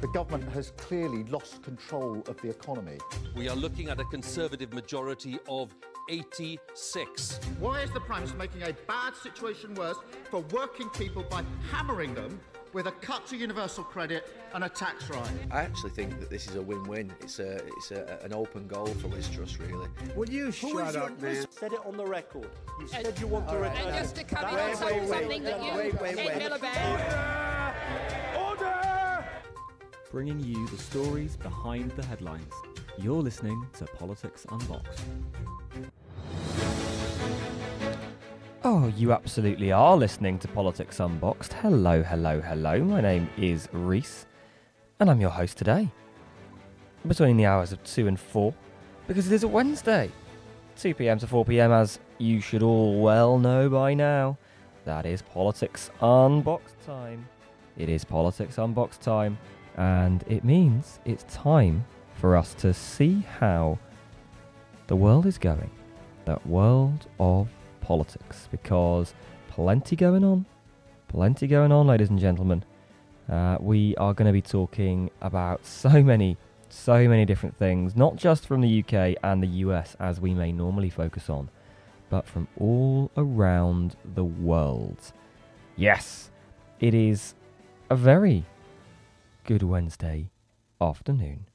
The government has clearly lost control of the economy. We are looking at a Conservative majority of 86. Why is the Prime Minister making a bad situation worse for working people by hammering them with a cut to universal credit and a tax rise? I actually think that this is a win-win. It's a it's a, an open goal for Liz Truss, really. Will you shut up, man? Said it on the record. You uh, said you want to uh, right. return. And just to come in Wait, and say wait, wait. that you Wait, wait, Ed wait. Bringing you the stories behind the headlines. You're listening to Politics Unboxed. Oh, you absolutely are listening to Politics Unboxed. Hello, hello, hello. My name is Reese, and I'm your host today. Between the hours of 2 and 4, because it is a Wednesday. 2 pm to 4 pm, as you should all well know by now. That is Politics Unboxed time. It is Politics Unboxed time, and it means it's time for us to see how the world is going. That world of politics, because plenty going on, plenty going on, ladies and gentlemen. Uh, we are going to be talking about so many, so many different things, not just from the UK and the US as we may normally focus on, but from all around the world. Yes, it is a very good Wednesday afternoon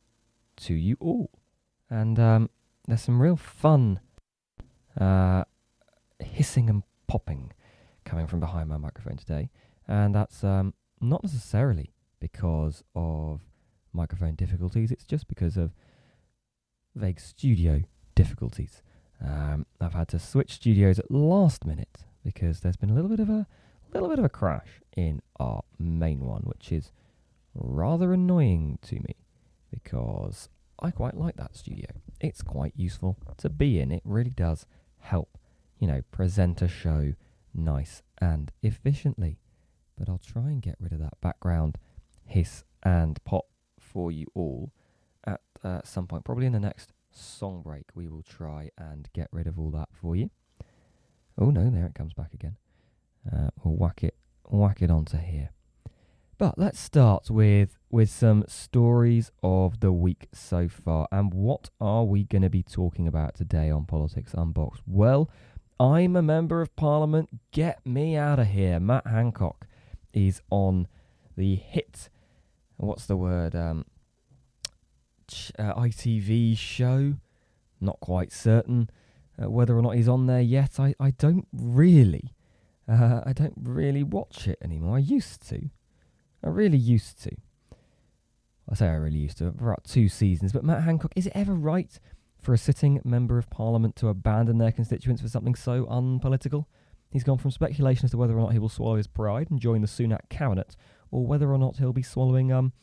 to you all. And um, there's some real fun uh, hissing and popping coming from behind my microphone today. And that's um, not necessarily because of microphone difficulties, it's just because of vague studio difficulties. Um, I've had to switch studios at last minute because there's been a little bit of a little bit of a crash in our main one, which is rather annoying to me because I quite like that studio. It's quite useful to be in. It really does help, you know, present a show nice and efficiently. But I'll try and get rid of that background hiss and pop for you all at uh, some point, probably in the next song break. We will try and get rid of all that for you. Oh no, there it comes back again. Uh, we'll whack it, whack it onto here. But let's start with with some stories of the week so far. And what are we going to be talking about today on Politics Unboxed? Well, I'm a member of Parliament. Get me out of here. Matt Hancock is on the hit. What's the word? Um, uh, ITV show. Not quite certain uh, whether or not he's on there yet. I, I don't really. Uh, I don't really watch it anymore. I used to. I really used to. I say I really used to, for about two seasons. But Matt Hancock, is it ever right for a sitting member of parliament to abandon their constituents for something so unpolitical? He's gone from speculation as to whether or not he will swallow his pride and join the Sunak cabinet, or whether or not he'll be swallowing um,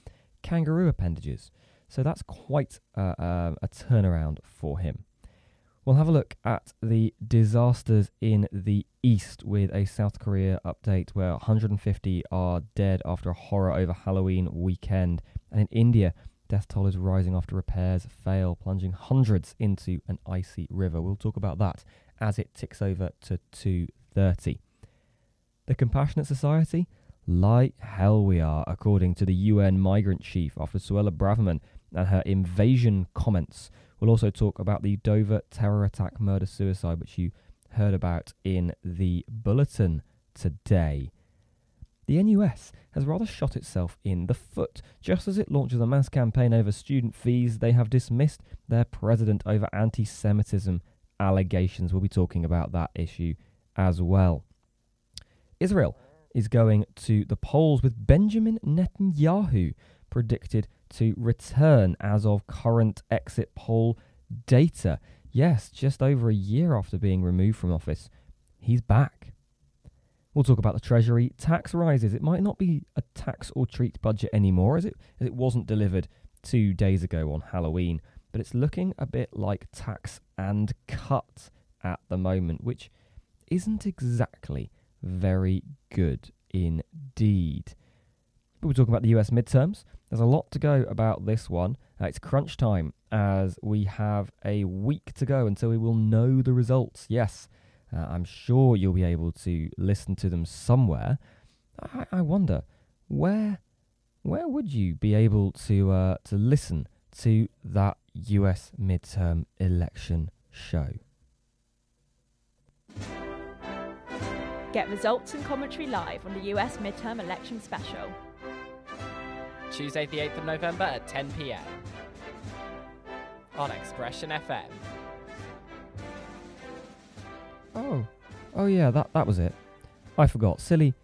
kangaroo appendages. So that's quite uh, uh, a turnaround for him. We'll have a look at the disasters in the east with a South Korea update where 150 are dead after a horror over Halloween weekend. And in India, death toll is rising after repairs fail, plunging hundreds into an icy river. We'll talk about that as it ticks over to 2:30. The Compassionate Society, like hell we are, according to the UN migrant chief after Suella Braverman and her invasion comments. We'll also talk about the Dover terror attack, murder, suicide, which you heard about in the bulletin today. The NUS has rather shot itself in the foot. Just as it launches a mass campaign over student fees, they have dismissed their president over anti Semitism allegations. We'll be talking about that issue as well. Israel is going to the polls with Benjamin Netanyahu predicted to return as of current exit poll data. Yes, just over a year after being removed from office, he's back. We'll talk about the Treasury tax rises. It might not be a tax or treat budget anymore, as it as it wasn't delivered two days ago on Halloween, but it's looking a bit like tax and cut at the moment, which isn't exactly very good indeed. But we're talking about the US midterms. There's a lot to go about this one. Uh, it's crunch time as we have a week to go until we will know the results. Yes, uh, I'm sure you'll be able to listen to them somewhere. I, I wonder where where would you be able to uh, to listen to that US midterm election show? Get results and commentary live on the US midterm election special. Tuesday, the 8th of November at 10 pm on Expression FM. Oh, oh yeah, that that was it. I forgot. Silly,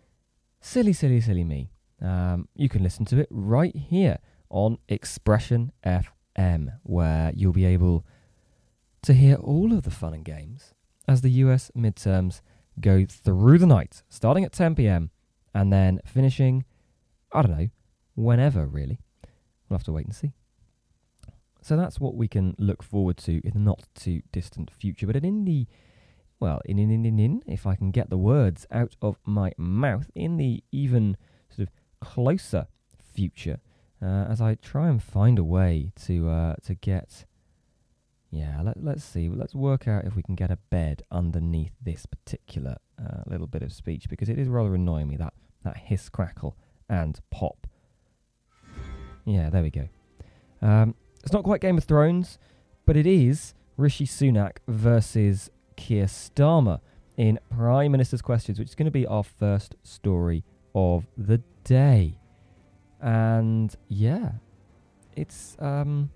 silly, silly, silly me. Um, you can listen to it right here on Expression FM, where you'll be able to hear all of the fun and games as the US midterms go through the night, starting at 10 pm and then finishing, I don't know, whenever really. We'll have to wait and see. So that's what we can look forward to in the not too distant future. But in the well, in in in in, in if I can get the words out of my mouth, in the even sort of closer future, uh, as I try and find a way to uh, to get. Yeah, let, let's see. Let's work out if we can get a bed underneath this particular uh, little bit of speech because it is rather annoying me that that hiss, crackle, and pop. Yeah, there we go. Um, it's not quite Game of Thrones, but it is Rishi Sunak versus Keir Starmer in Prime Minister's Questions, which is going to be our first story of the day. And yeah, it's um,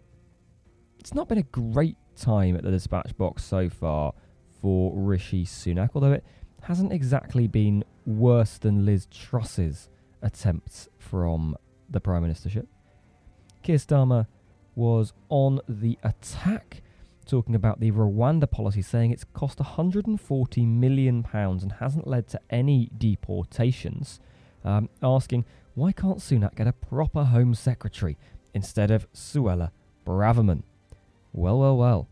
it's not been a great time at the dispatch box so far for Rishi Sunak, although it hasn't exactly been worse than Liz Truss's attempts from the Prime Ministership. Keir Starmer was on the attack, talking about the Rwanda policy, saying it's cost 140 million pounds and hasn't led to any deportations. Um, asking why can't Sunak get a proper Home Secretary instead of Suella Braverman? Well, well, well.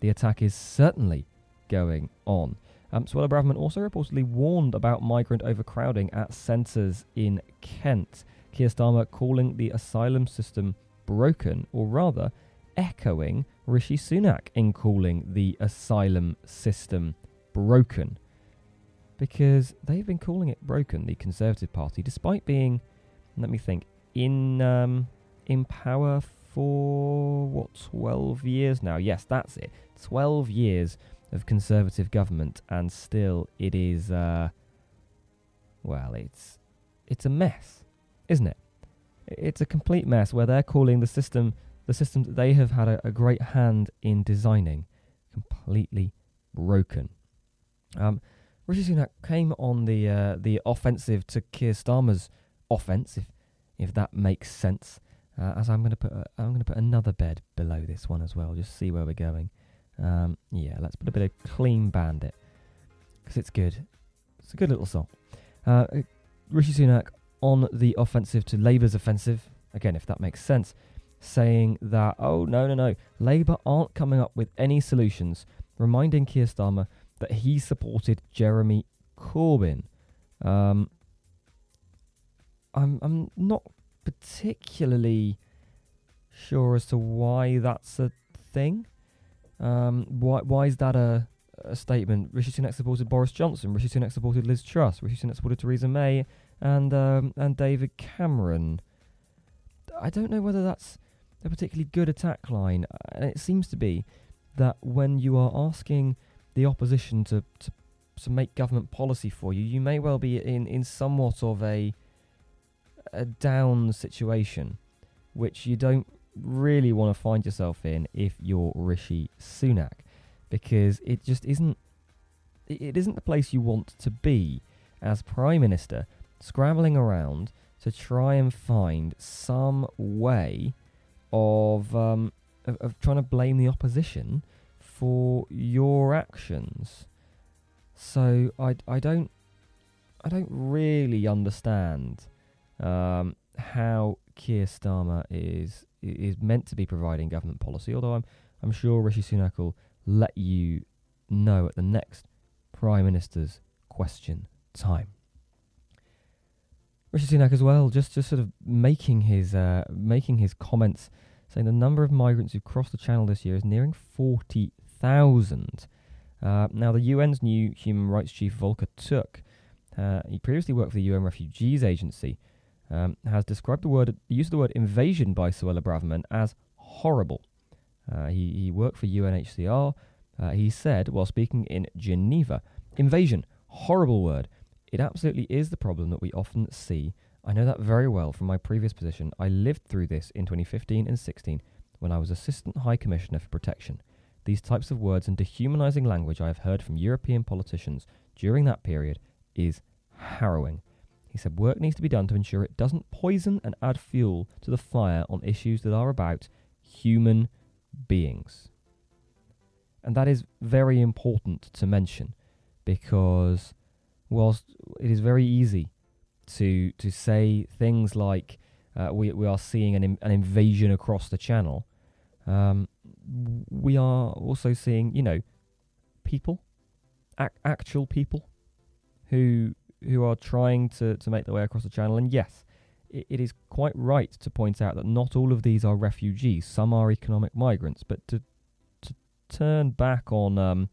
The attack is certainly going on. Um, Suella Braverman also reportedly warned about migrant overcrowding at centres in Kent. Keir Starmer calling the asylum system broken, or rather, echoing Rishi Sunak in calling the asylum system broken. Because they've been calling it broken, the Conservative Party, despite being, let me think, in um, in power for what, 12 years now? Yes, that's it. 12 years of Conservative government, and still it is, uh, well, it's it's a mess, isn't it? It's a complete mess where they're calling the system, the system that they have had a, a great hand in designing, completely broken. Um, Rishi Sunak came on the uh, the offensive to Keir Starmer's offense, if if that makes sense. Uh, as I'm going to put a, I'm going to put another bed below this one as well, just see where we're going. Um, yeah, let's put a bit of Clean Bandit because it's good. It's a good little song. Uh, Rishi Sunak on the offensive to Labour's offensive, again, if that makes sense, saying that, oh, no, no, no, Labour aren't coming up with any solutions, reminding Keir Starmer that he supported Jeremy Corbyn. Um, I'm, I'm not particularly sure as to why that's a thing. Um, why, why is that a, a statement? Rishi Sunak supported Boris Johnson. Rishi Sunak supported Liz Truss. Rishi Sunak supported Theresa May and um, and David Cameron. I don't know whether that's a particularly good attack line, and it seems to be that when you are asking the opposition to, to to make government policy for you, you may well be in, in somewhat of a a down situation, which you don't really want to find yourself in if you're Rishi Sunak, because it just isn't it isn't the place you want to be as prime minister scrambling around to try and find some way of, um, of, of trying to blame the opposition for your actions. So I, I don't I don't really understand um, how Keir Starmer is is meant to be providing government policy. Although I'm I'm sure Rishi Sunak will let you know at the next Prime Minister's question time. Rishi Sunak as well, just just sort of making his uh, making his comments, saying the number of migrants who've crossed the Channel this year is nearing forty thousand. Uh, now, the UN's new human rights chief Volker Turk, uh, he previously worked for the UN Refugees Agency, um, has described the word the use of the word invasion by Suella Braverman as horrible. Uh, he, he worked for UNHCR. Uh, he said, while speaking in Geneva, invasion, horrible word. It absolutely is the problem that we often see. I know that very well from my previous position. I lived through this in 2015 and 16 when I was Assistant High Commissioner for Protection. These types of words and dehumanizing language I have heard from European politicians during that period is harrowing. He said work needs to be done to ensure it doesn't poison and add fuel to the fire on issues that are about human beings. And that is very important to mention because whilst it is very easy to to say things like uh, we we are seeing an an invasion across the channel, um, we are also seeing you know people, ac- actual people, who who are trying to to make their way across the channel. And yes, it, it is quite right to point out that not all of these are refugees. Some are economic migrants, but to to turn back on um,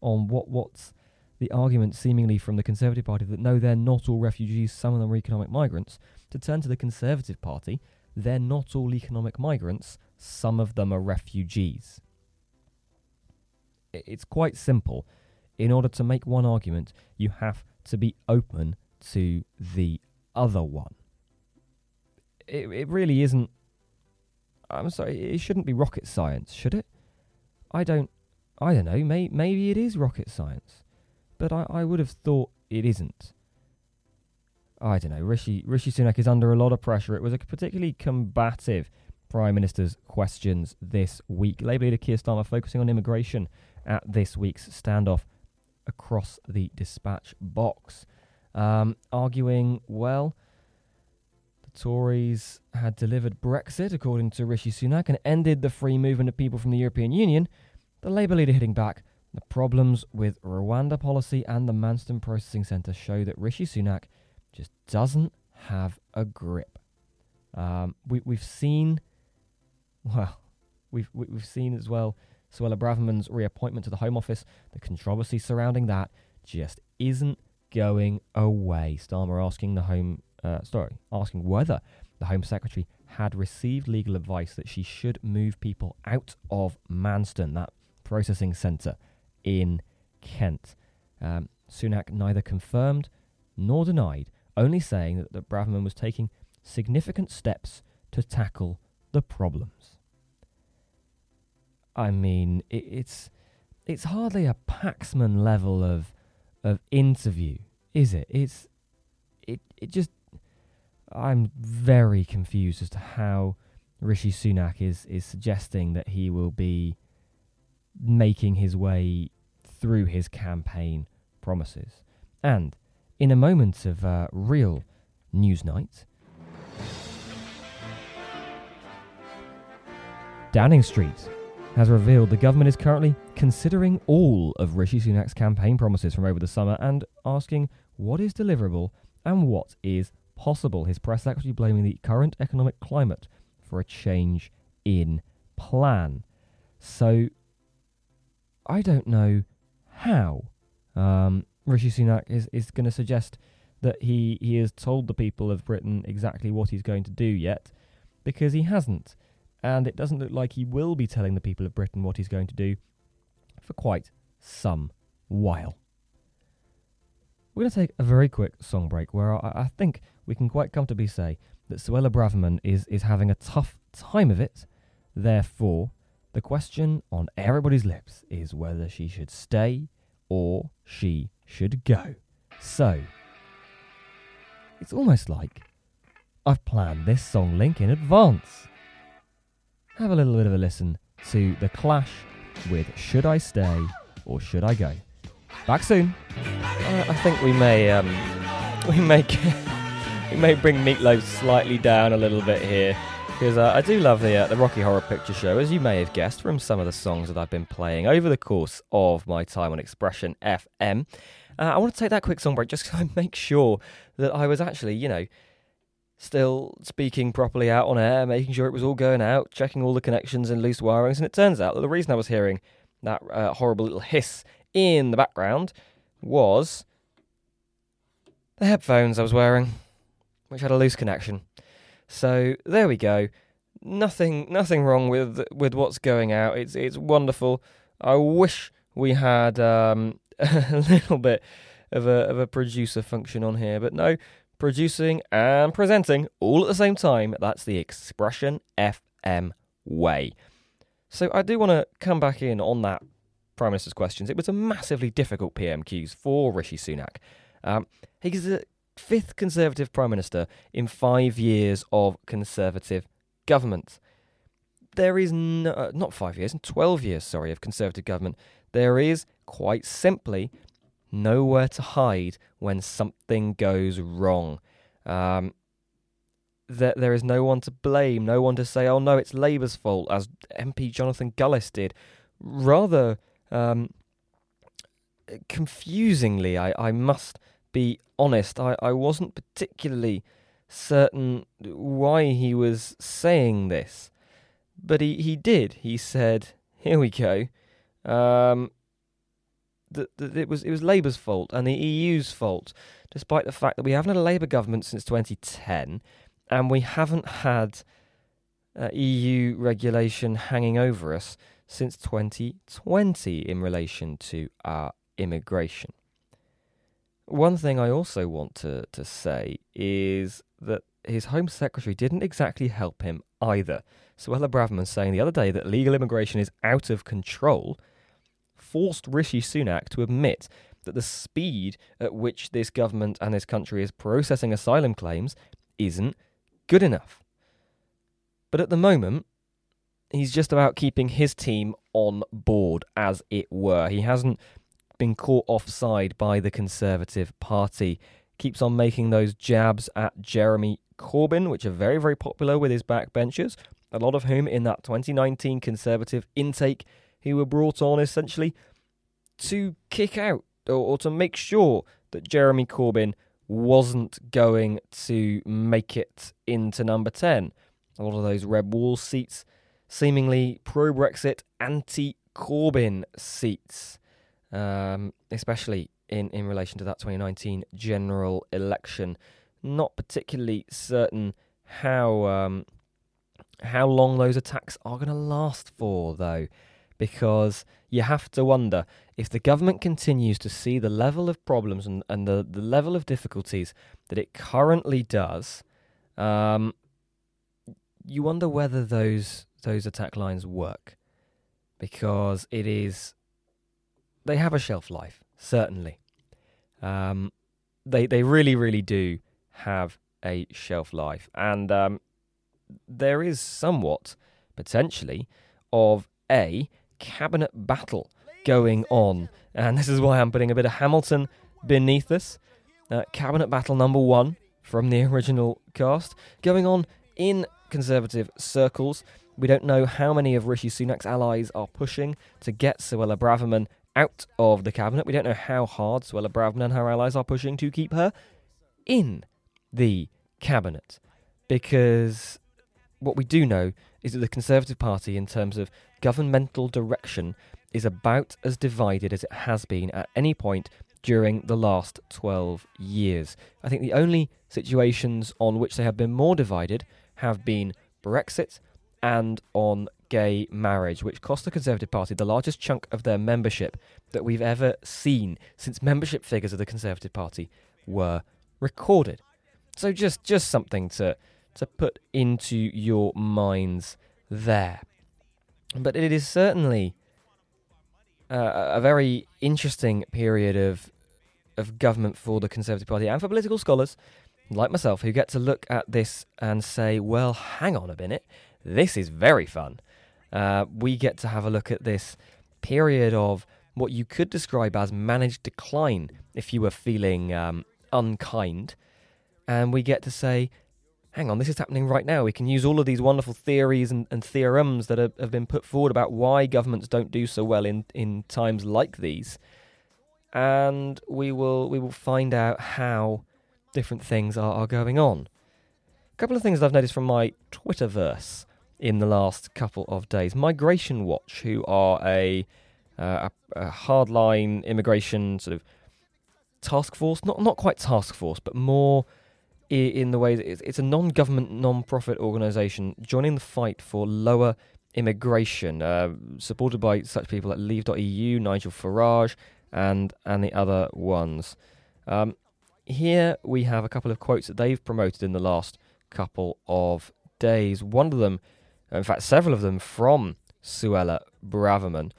on what what's the argument seemingly from the Conservative Party that no, they're not all refugees, some of them are economic migrants, to turn to the Conservative Party, they're not all economic migrants, some of them are refugees. It's quite simple. In order to make one argument, you have to be open to the other one. It, it really isn't. I'm sorry, it shouldn't be rocket science, should it? I don't. I don't know. May, maybe it is rocket science but I, I would have thought it isn't. I don't know. Rishi Rishi Sunak is under a lot of pressure. It was a particularly combative Prime Minister's questions this week. Labour leader Keir Starmer focusing on immigration at this week's standoff across the dispatch box, um, arguing well. The Tories had delivered Brexit, according to Rishi Sunak, and ended the free movement of people from the European Union. The Labour leader hitting back the problems with Rwanda policy and the Manston Processing Centre show that Rishi Sunak just doesn't have a grip. Um, we, we've seen, well, we've we've seen as well Suella Braverman's reappointment to the Home Office. The controversy surrounding that just isn't going away. Starmer asking the Home, uh, sorry, asking whether the Home Secretary had received legal advice that she should move people out of Manston, that processing centre in Kent. Um, Sunak neither confirmed nor denied, only saying that, that Braverman was taking significant steps to tackle the problems. I mean, it, it's it's hardly a Paxman level of of interview, is it? It's it it just I'm very confused as to how Rishi Sunak is is suggesting that he will be making his way through his campaign promises. And in a moment of uh, real news night, Downing Street has revealed the government is currently considering all of Rishi Sunak's campaign promises from over the summer and asking what is deliverable and what is possible. His press secretary blaming the current economic climate for a change in plan. So I don't know how um, Rishi Sunak is, is going to suggest that he, he has told the people of Britain exactly what he's going to do yet, because he hasn't. And it doesn't look like he will be telling the people of Britain what he's going to do for quite some while. We're going to take a very quick song break where I, I think we can quite comfortably say that Suella Braverman is, is having a tough time of it. Therefore, the question on everybody's lips is whether she should stay or she should go. So, it's almost like I've planned this song link in advance. Have a little bit of a listen to The Clash with Should I Stay or Should I Go? Back soon. Uh, I think we may um, we may we may bring Meatloaf slightly down a little bit here because uh, I do love the uh, the Rocky Horror Picture Show, as you may have guessed from some of the songs that I've been playing over the course of my time on Expression FM. Uh, I want to take that quick song break just to make sure that I was actually, you know, still speaking properly out on air, making sure it was all going out, checking all the connections and loose wirings. And it turns out that the reason I was hearing that uh, horrible little hiss in the background was the headphones I was wearing. Which had a loose connection. So there we go. Nothing, nothing wrong with with what's going out. It's it's wonderful. I wish we had um, a little bit of a of a producer function on here, but no, producing and presenting all at the same time. That's the Expression FM way. So I do want to come back in on that Prime Minister's questions. It was a massively difficult PMQs for Rishi Sunak. Um, he's the fifth Conservative Prime Minister in five years of Conservative government. There is no, uh, not five years, 12 years, sorry, of Conservative government. There is, quite simply, nowhere to hide when something goes wrong. Um, there, there is no one to blame, no one to say, oh no, it's Labour's fault, as MP Jonathan Gullis did. Rather, um, confusingly, I, I must be honest, I, I wasn't particularly certain why he was saying this. But he, he did. He said, here we go. Um, that, that it was it was Labour's fault and the EU's fault, despite the fact that we haven't had a Labour government since 2010, and we haven't had uh, EU regulation hanging over us since 2020 in relation to our immigration. One thing I also want to, to say is that his Home Secretary didn't exactly help him either. Suella Braverman saying the other day that legal immigration is out of control forced Rishi Sunak to admit that the speed at which this government and this country is processing asylum claims isn't good enough. But at the moment, he's just about keeping his team on board, as it were. He hasn't been caught offside by the Conservative Party. Keeps on making those jabs at Jeremy Corbyn, which are very, very popular with his backbenchers, a lot of whom in that 2019 Conservative intake who were brought on essentially to kick out or, or to make sure that Jeremy Corbyn wasn't going to make it into number 10. A lot of those red wall seats, seemingly pro Brexit, anti Corbyn seats, um, especially in, in relation to that 2019 general election. Not particularly certain how um, how long those attacks are going to last for, though, because you have to wonder if the government continues to see the level of problems and, and the, the level of difficulties that it currently does. Um, you wonder whether those those attack lines work because it is they have a shelf life certainly. Um, they they really really do have a shelf life. And um, there is somewhat potentially of a cabinet battle going on. And this is why I'm putting a bit of Hamilton beneath this. Uh, cabinet battle number one from the original cast going on in Conservative circles. We don't know how many of Rishi Sunak's allies are pushing to get Suella Braverman out of the cabinet. We don't know how hard Suella Braverman and her allies are pushing to keep her in the cabinet. Because what we do know is that the Conservative Party, in terms of governmental direction, is about as divided as it has been at any point during the last 12 years. I think the only situations on which they have been more divided have been Brexit and on gay marriage, which cost the Conservative Party the largest chunk of their membership that we've ever seen since membership figures of the Conservative Party were recorded. So just just something to to put into your minds there. But it is certainly uh, a very interesting period of of government for the Conservative Party and for political scholars like myself, who get to look at this and say, well, hang on a minute, this is very fun. Uh, we get to have a look at this period of what you could describe as managed decline if you were feeling um, unkind. And we get to say, hang on, this is happening right now. We can use all of these wonderful theories and, and theorems that have, been put forward about why governments don't do so well in, in times like these. And we will we will find out how different things are, are going on. A couple of things I've noticed from my Twitterverse in the last couple of days. Migration Watch, who are a, uh, a, a hardline immigration sort of task force, not not quite task force, but more in the way that it's, it's a non-government, non-profit organisation joining the fight for lower immigration, uh, supported by such people at Leave.eu, Nigel Farage, and and the other ones. Um, here we have a couple of quotes that they've promoted in the last couple of days. One of them, in fact, several of them from Suella Braverman.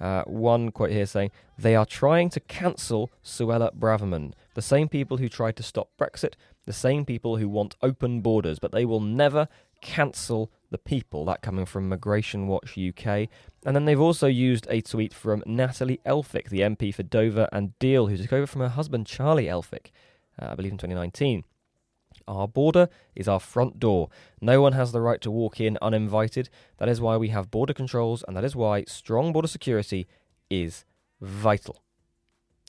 Uh, one quote here saying, They are trying to cancel Suella Braverman. The same people who tried to stop Brexit, the same people who want open borders, but they will never cancel the people. That coming from Migration Watch UK. And then they've also used a tweet from Natalie Elphicke, the MP for Dover and Deal, who took over from her husband Charlie Elphicke, uh, I believe in 2019. Our border is our front door. No one has the right to walk in uninvited. That is why we have border controls, and that is why strong border security is vital.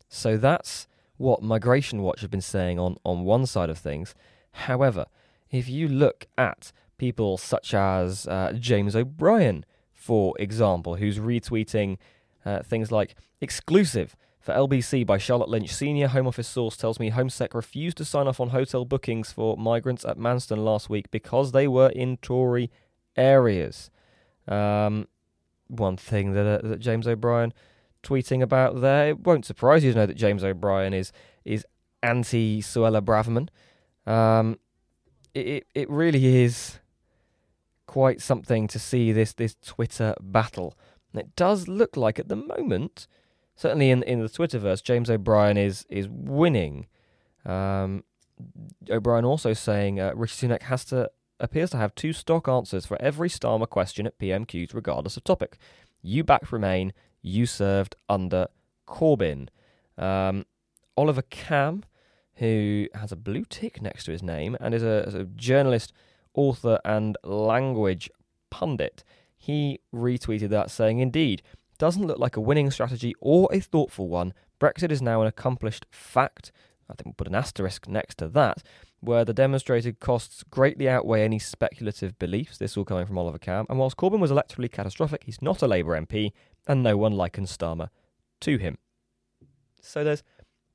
So that's what Migration Watch have been saying on, on one side of things. However, if you look at people such as uh, James O'Brien, for example, who's retweeting uh, things like exclusive for LBC by Charlotte Lynch Senior, Home Office source tells me HomeSec refused to sign off on hotel bookings for migrants at Manston last week because they were in Tory areas. Um, one thing that, uh, that James O'Brien tweeting about there. It won't surprise you to know that James O'Brien is is anti Suella Braverman. Um, it it really is quite something to see this this Twitter battle. And it does look like at the moment certainly in in the Twitterverse, James O'Brien is is winning. Um, O'Brien also saying uh, Rishi Sunak has to appears to have two stock answers for every Starmer question at PMQs, regardless of topic. You backed Remain, you served under Corbyn. Um, Oliver Kamm, who has a blue tick next to his name and is a, is a journalist, author, and language pundit, he retweeted that saying, Indeed, doesn't look like a winning strategy or a thoughtful one. Brexit is now an accomplished fact. I think we'll put an asterisk next to that, where the demonstrated costs greatly outweigh any speculative beliefs. This all coming from Oliver Kamm. And whilst Corbyn was electorally catastrophic, he's not a Labour MP, and no one likens Starmer to him. So there's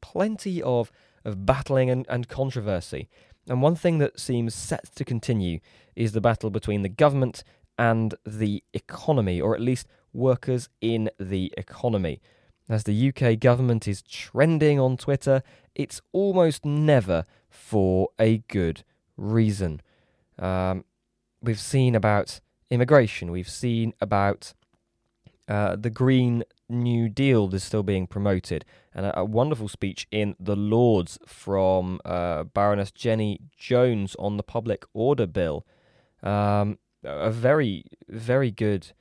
plenty of, of battling and, and controversy. And one thing that seems set to continue is the battle between the government and the economy, or at least workers in the economy. As the UK government is trending on Twitter, it's almost never for a good reason. Um, we've seen about immigration, we've seen about uh, the Green New Deal that's still being promoted, and a, a wonderful speech in the Lords from uh, Baroness Jenny Jones on the Public Order Bill. Um, a very, very good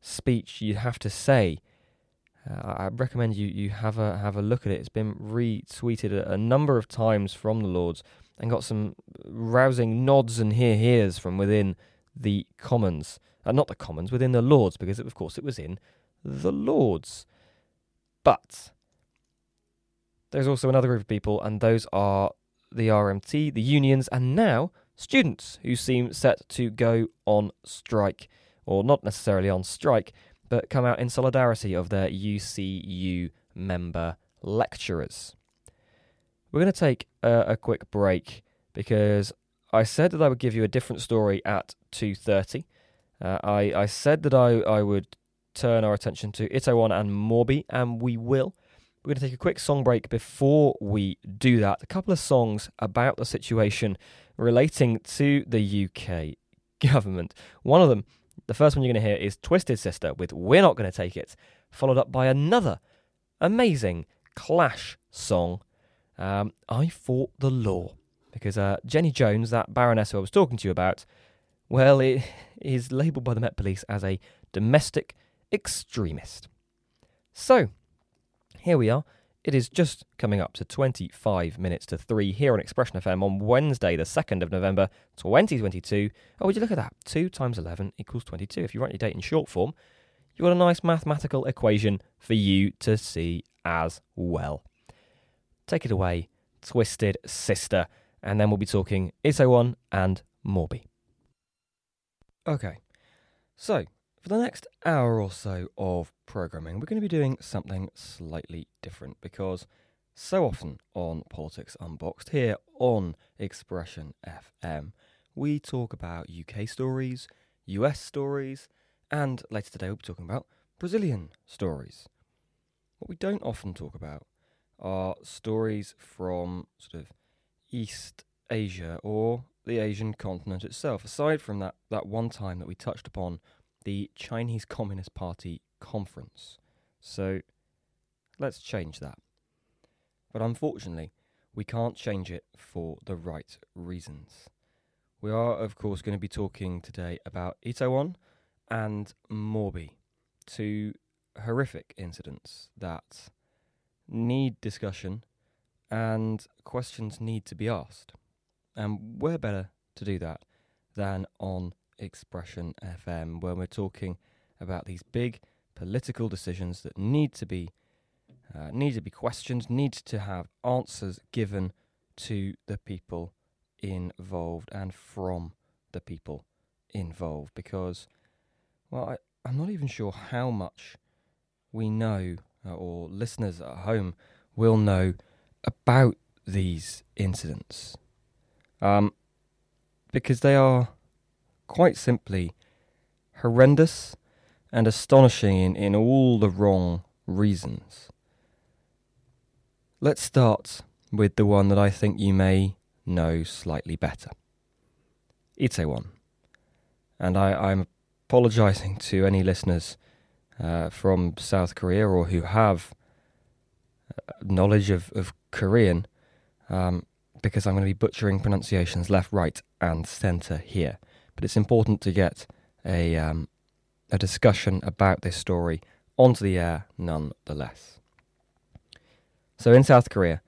speech you have to say. Uh, I recommend you, you have a have a look at it. It's been retweeted a, a number of times from the Lords and got some rousing nods and hear hears from within the Commons. Uh, not the Commons, within the Lords, because it, of course it was in the Lords. But there's also another group of people, and those are the RMT, the unions, and now students who seem set to go on strike or not necessarily on strike, but come out in solidarity of their UCU member lecturers. We're going to take a, a quick break because I said that I would give you a different story at 2.30. Uh, I, I said that I, I would turn our attention to Itaewon and Morbi, and we will. We're going to take a quick song break before we do that. A couple of songs about the situation relating to the UK government. One of them the first one you're going to hear is Twisted Sister with We're Not Going to Take It, followed up by another amazing Clash song, um, I Fought the Law. Because uh, Jenny Jones, that Baroness who I was talking to you about, well, it is labelled by the Met Police as a domestic extremist. So, here we are. It is just coming up to 25 minutes to 3 here on Expression FM on Wednesday, the 2nd of November 2022. Oh, would you look at that? 2 times 11 equals 22. If you write your date in short form, you've got a nice mathematical equation for you to see as well. Take it away, Twisted Sister, and then we'll be talking Itaewon and Morbi. Okay, so for the next hour or so of programming, we're going to be doing something slightly different because So often on Politics Unboxed, here on Expression FM, we talk about UK stories, US stories, and later today we'll be talking about Brazilian stories. What we don't often talk about are stories from sort of East Asia or the Asian continent itself, aside from that, that one time that we touched upon the Chinese Communist Party conference. So let's change that. But unfortunately, we can't change it for the right reasons. We are, of course, going to be talking today about Itaewon and Morbi, two horrific incidents that need discussion and questions need to be asked. And where better to do that than on Expression FM, where we're talking about these big political decisions that need to be uh, need to be questioned, need to have answers given to the people involved and from the people involved. Because, well, I, I'm not even sure how much we know, uh, or listeners at home will know about these incidents. Um, because they are quite simply horrendous and astonishing in, in all the wrong reasons. Let's start with the one that I think you may know slightly better Itaewon. And I, I'm apologizing to any listeners uh, from South Korea or who have uh, knowledge of, of Korean um, because I'm going to be butchering pronunciations left, right, and centre here. But it's important to get a, um, a discussion about this story onto the air nonetheless. So in South Korea,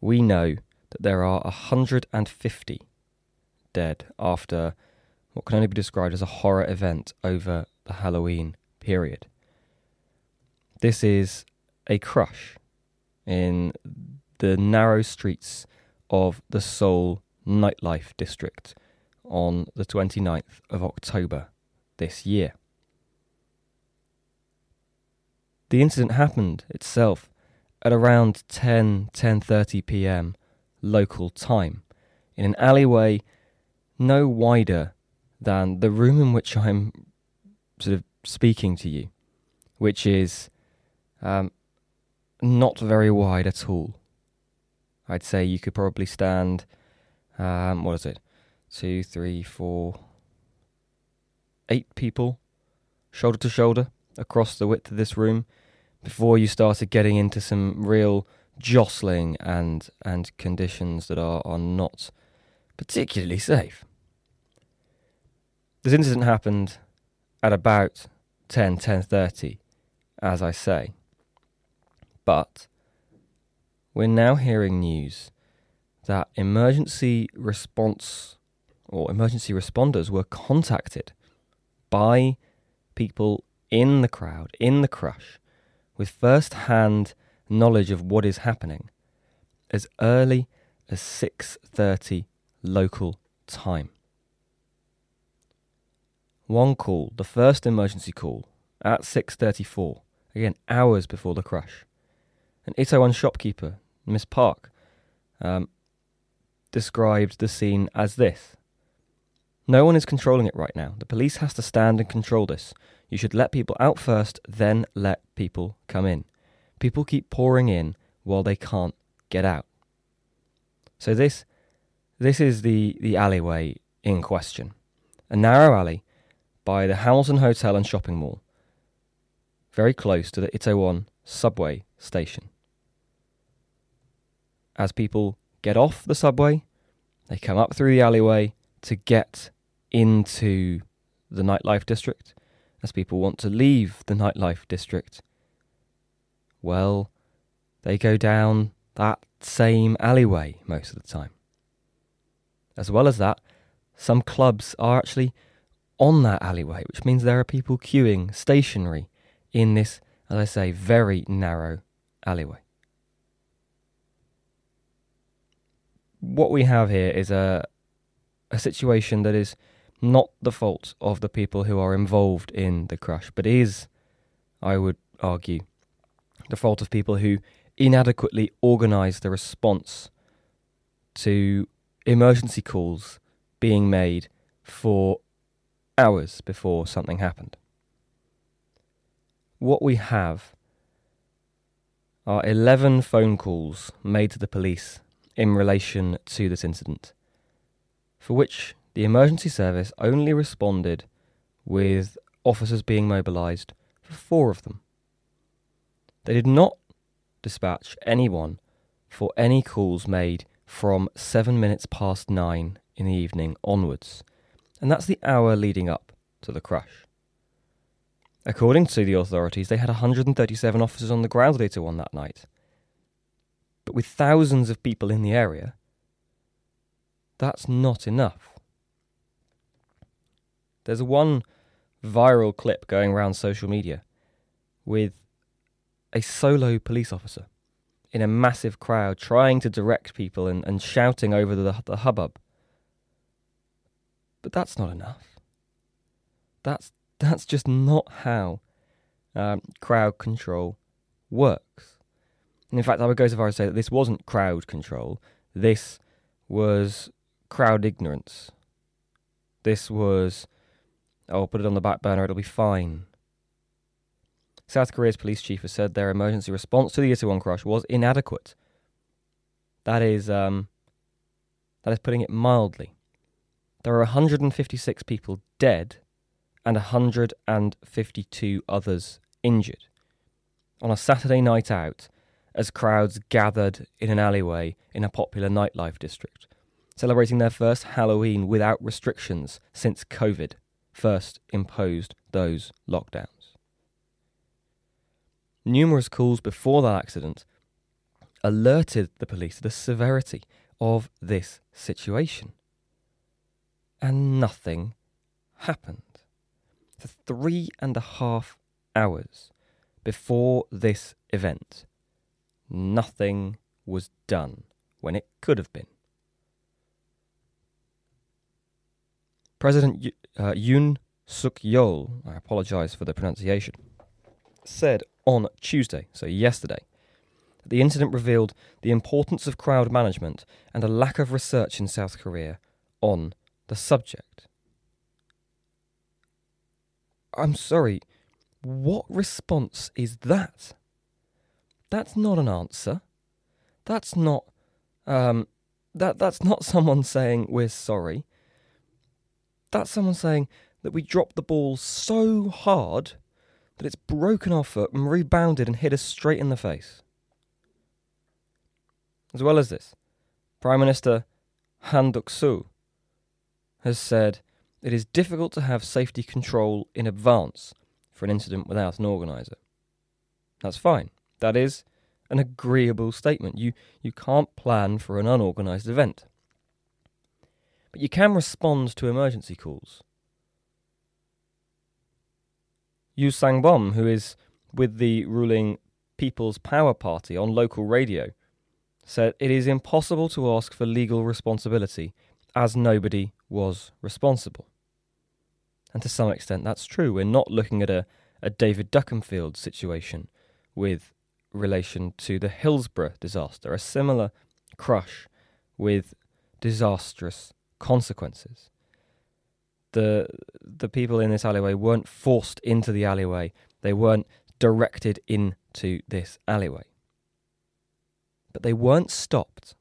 we know that there are 150 dead after what can only be described as a horror event over the Halloween period. This is a crush in the narrow streets of the Seoul nightlife district on the 29th of October this year. The incident happened itself at around 10 10:30 p.m. local time in an alleyway no wider than the room in which I'm sort of speaking to you, which is um, not very wide at all. I'd say you could probably stand, um, what is it, two, three, four, eight people, shoulder to shoulder, across the width of this room before you started getting into some real jostling and and conditions that are, are not particularly safe. This incident happened at about 10, 10.30, as I say. But we're now hearing news that emergency response or emergency responders were contacted by people in the crowd, in the crush, with first hand knowledge of what is happening as early as 6:30 local time. One call, the first emergency call at 6:34, again hours before the crush. An Itaewon shopkeeper, Miss Park, um, described the scene as this. No one is controlling it right now. The police has to stand and control this. You should let people out first, then let people come in. People keep pouring in while they can't get out. So this this is the, the alleyway in question. A narrow alley by the Hamilton Hotel and Shopping Mall, very close to the Itaewon subway station. As people get off the subway, they come up through the alleyway to get into the nightlife district as people want to leave the nightlife district. Well, they go down that same alleyway most of the time. As well as that, some clubs are actually on that alleyway, which means there are people queuing stationary in this, as I say, very narrow alleyway. What we have here is a a situation that is not the fault of the people who are involved in the crash, but is, I would argue, the fault of people who inadequately organised the response to emergency calls being made for hours before something happened. What we have are 11 phone calls made to the police in relation to this incident, for which the emergency service only responded with officers being mobilised for four of them. They did not dispatch anyone for any calls made from seven minutes past nine in the evening onwards, and that's the hour leading up to the crash. According to the authorities, they had 137 officers on the ground at Itaewon that night. But with thousands of people in the area, that's not enough. There's one viral clip going around social media with a solo police officer in a massive crowd trying to direct people and, and shouting over the, the hubbub. But that's not enough. That's that's just not how um, crowd control works. And in fact, I would go so far as to say that this wasn't crowd control. This was crowd ignorance. This was, oh, put it on the back burner, it'll be fine. South Korea's police chief has said their emergency response to the Itaewon crash was inadequate. That is, um, that is putting it mildly. There are 156 people dead and 152 others injured. On a Saturday night out, as crowds gathered in an alleyway in a popular nightlife district, celebrating their first Halloween without restrictions since COVID first imposed those lockdowns. Numerous calls before that accident alerted the police to the severity of this situation. And nothing happened for three and a half hours before this event. Nothing was done when it could have been. President uh, Yoon Suk Yeol, I apologise for the pronunciation, said on Tuesday, so yesterday, that the incident revealed the importance of crowd management and a lack of research in South Korea on the subject. I'm sorry, what response is that? That's not an answer. That's not um that that's not someone saying we're sorry. That's someone saying that we dropped the ball so hard that it's broken our foot and rebounded and hit us straight in the face. As well as this, Prime Minister Han Duck-soo has said it is difficult to have safety control in advance for an incident without an organizer. That's fine. That is an agreeable statement. You, you can't plan for an unorganized event. But you can respond to emergency calls. Yu Sang-bom, who is with the ruling People's Power Party on local radio, said it is impossible to ask for legal responsibility as nobody was responsible. And to some extent, that's true. We're not looking at a, a David Duckenfield situation with relation to the Hillsborough disaster, a similar crush with disastrous consequences. The the people in this alleyway weren't forced into the alleyway. They weren't directed into this alleyway. But they weren't stopped.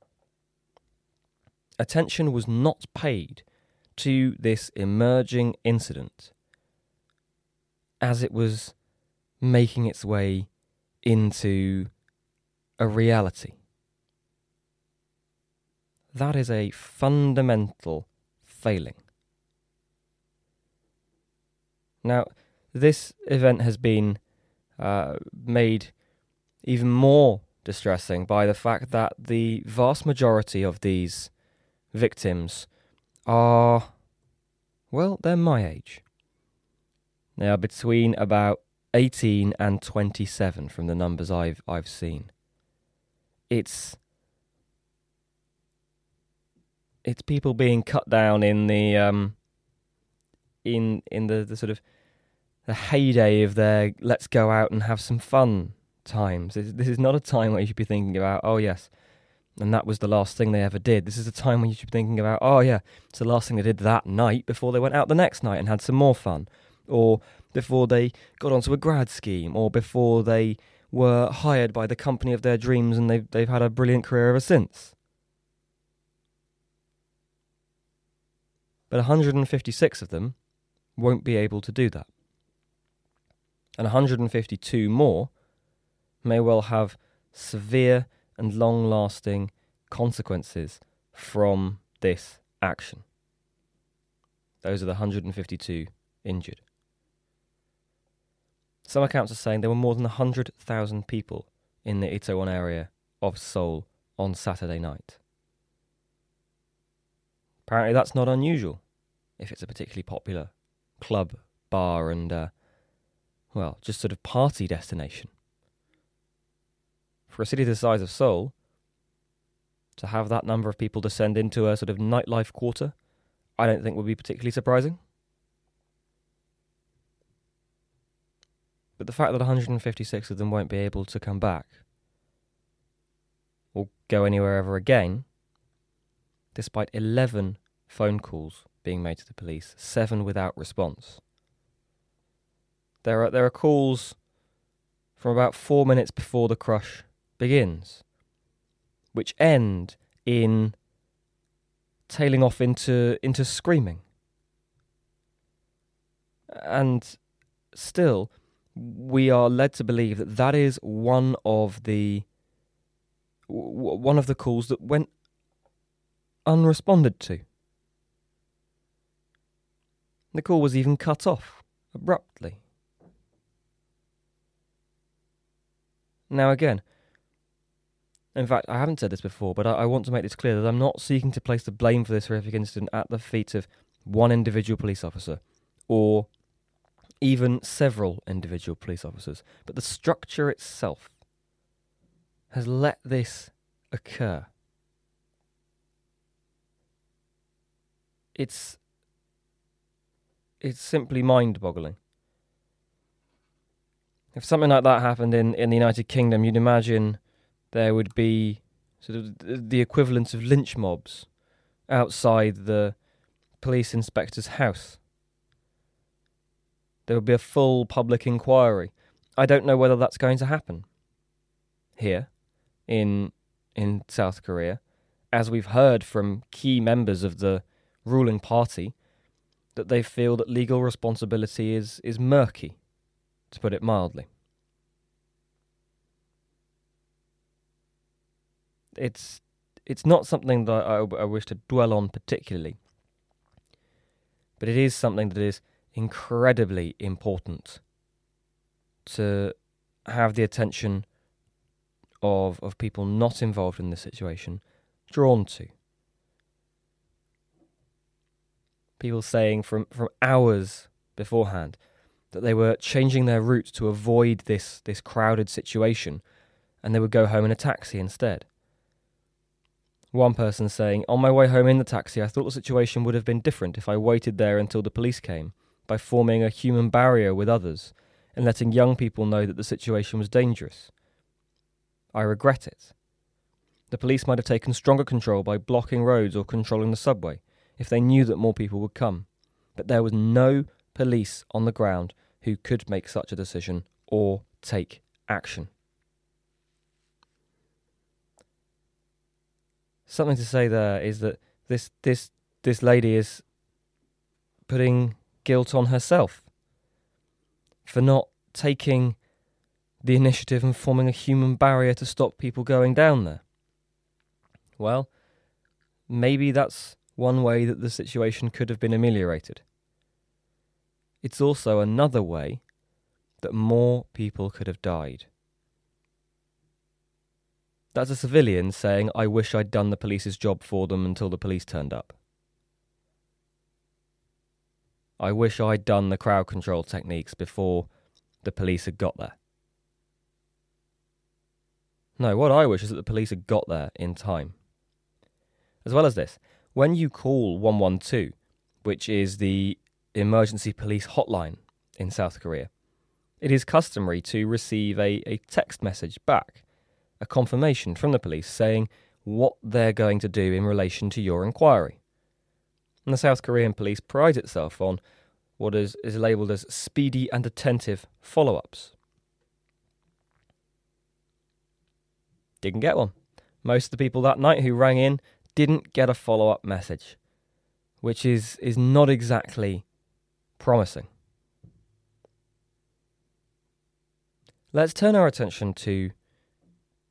Attention was not paid to this emerging incident as it was making its way into a reality. That is a fundamental failing. Now, this event has been uh, made even more distressing by the fact that the vast majority of these victims are, well, they're my age. They are between about 18 and 27 from the numbers I've I've seen. It's it's people being cut down in the um in in the, the sort of the heyday of their let's go out and have some fun times. This, this is not a time where you should be thinking about, oh, yes, and that was the last thing they ever did. This is a time when you should be thinking about, oh, yeah, it's the last thing they did that night before they went out the next night and had some more fun. Or before they got onto a grad scheme. Or before they were hired by the company of their dreams and they've, they've had a brilliant career ever since. But 156 of them won't be able to do that. And 152 more may well have severe and long lasting consequences from this action. Those are the 152 injured. Some accounts are saying there were more than 100,000 people in the Itaewon area of Seoul on Saturday night. Apparently, that's not unusual if it's a particularly popular club, bar, and, uh, well, just sort of party destination. For a city the size of Seoul, to have that number of people descend into a sort of nightlife quarter, I don't think would be particularly surprising. But the fact that 156 of them won't be able to come back or go anywhere ever again, despite 11 phone calls being made to the police, seven without response. There are, there are calls from about four minutes before the crush begins, which end in tailing off into, into screaming. And still, we are led to believe that that is one of the one of the calls that went unresponded to. The call was even cut off abruptly. Now, again, in fact, I haven't said this before, but I, I, want to make this clear that I'm not seeking to place the blame for this horrific incident at the feet of one individual police officer or even several individual police officers, but the structure itself has let this occur. It's it's simply mind-boggling. If something like that happened in, in the United Kingdom, you'd imagine there would be sort of the equivalent of lynch mobs outside the police inspector's house. There would be a full public inquiry. I don't know whether that's going to happen here in in South Korea, as we've heard from key members of the ruling party that they feel that legal responsibility is is murky, to put it mildly. It's it's not something that I, I wish to dwell on particularly, but it is something that is incredibly important to have the attention of of people not involved in the situation drawn to. People saying from, from hours beforehand that they were changing their route to avoid this, this crowded situation and they would go home in a taxi instead. One person saying, On my way home in the taxi, I thought the situation would have been different if I waited there until the police came by forming a human barrier with others and letting young people know that the situation was dangerous. I regret it. The police might have taken stronger control by blocking roads or controlling the subway if they knew that more people would come, but there was no police on the ground who could make such a decision or take action. Something to say there is that this this this lady is putting guilt on herself for not taking the initiative and forming a human barrier to stop people going down there. Well, maybe that's one way that the situation could have been ameliorated. It's also another way that more people could have died. That's a civilian saying, I wish I'd done the police's job for them until the police turned up. I wish I'd done the crowd control techniques before the police had got there. No, what I wish is that the police had got there in time. As well as this, when you call 112, which is the emergency police hotline in South Korea, it is customary to receive a, a text message back, a confirmation from the police saying what they're going to do in relation to your inquiry. And the South Korean police prides itself on what is, is labelled as speedy and attentive follow ups. Didn't get one. Most of the people that night who rang in didn't get a follow up message, which is, is not exactly promising. Let's turn our attention to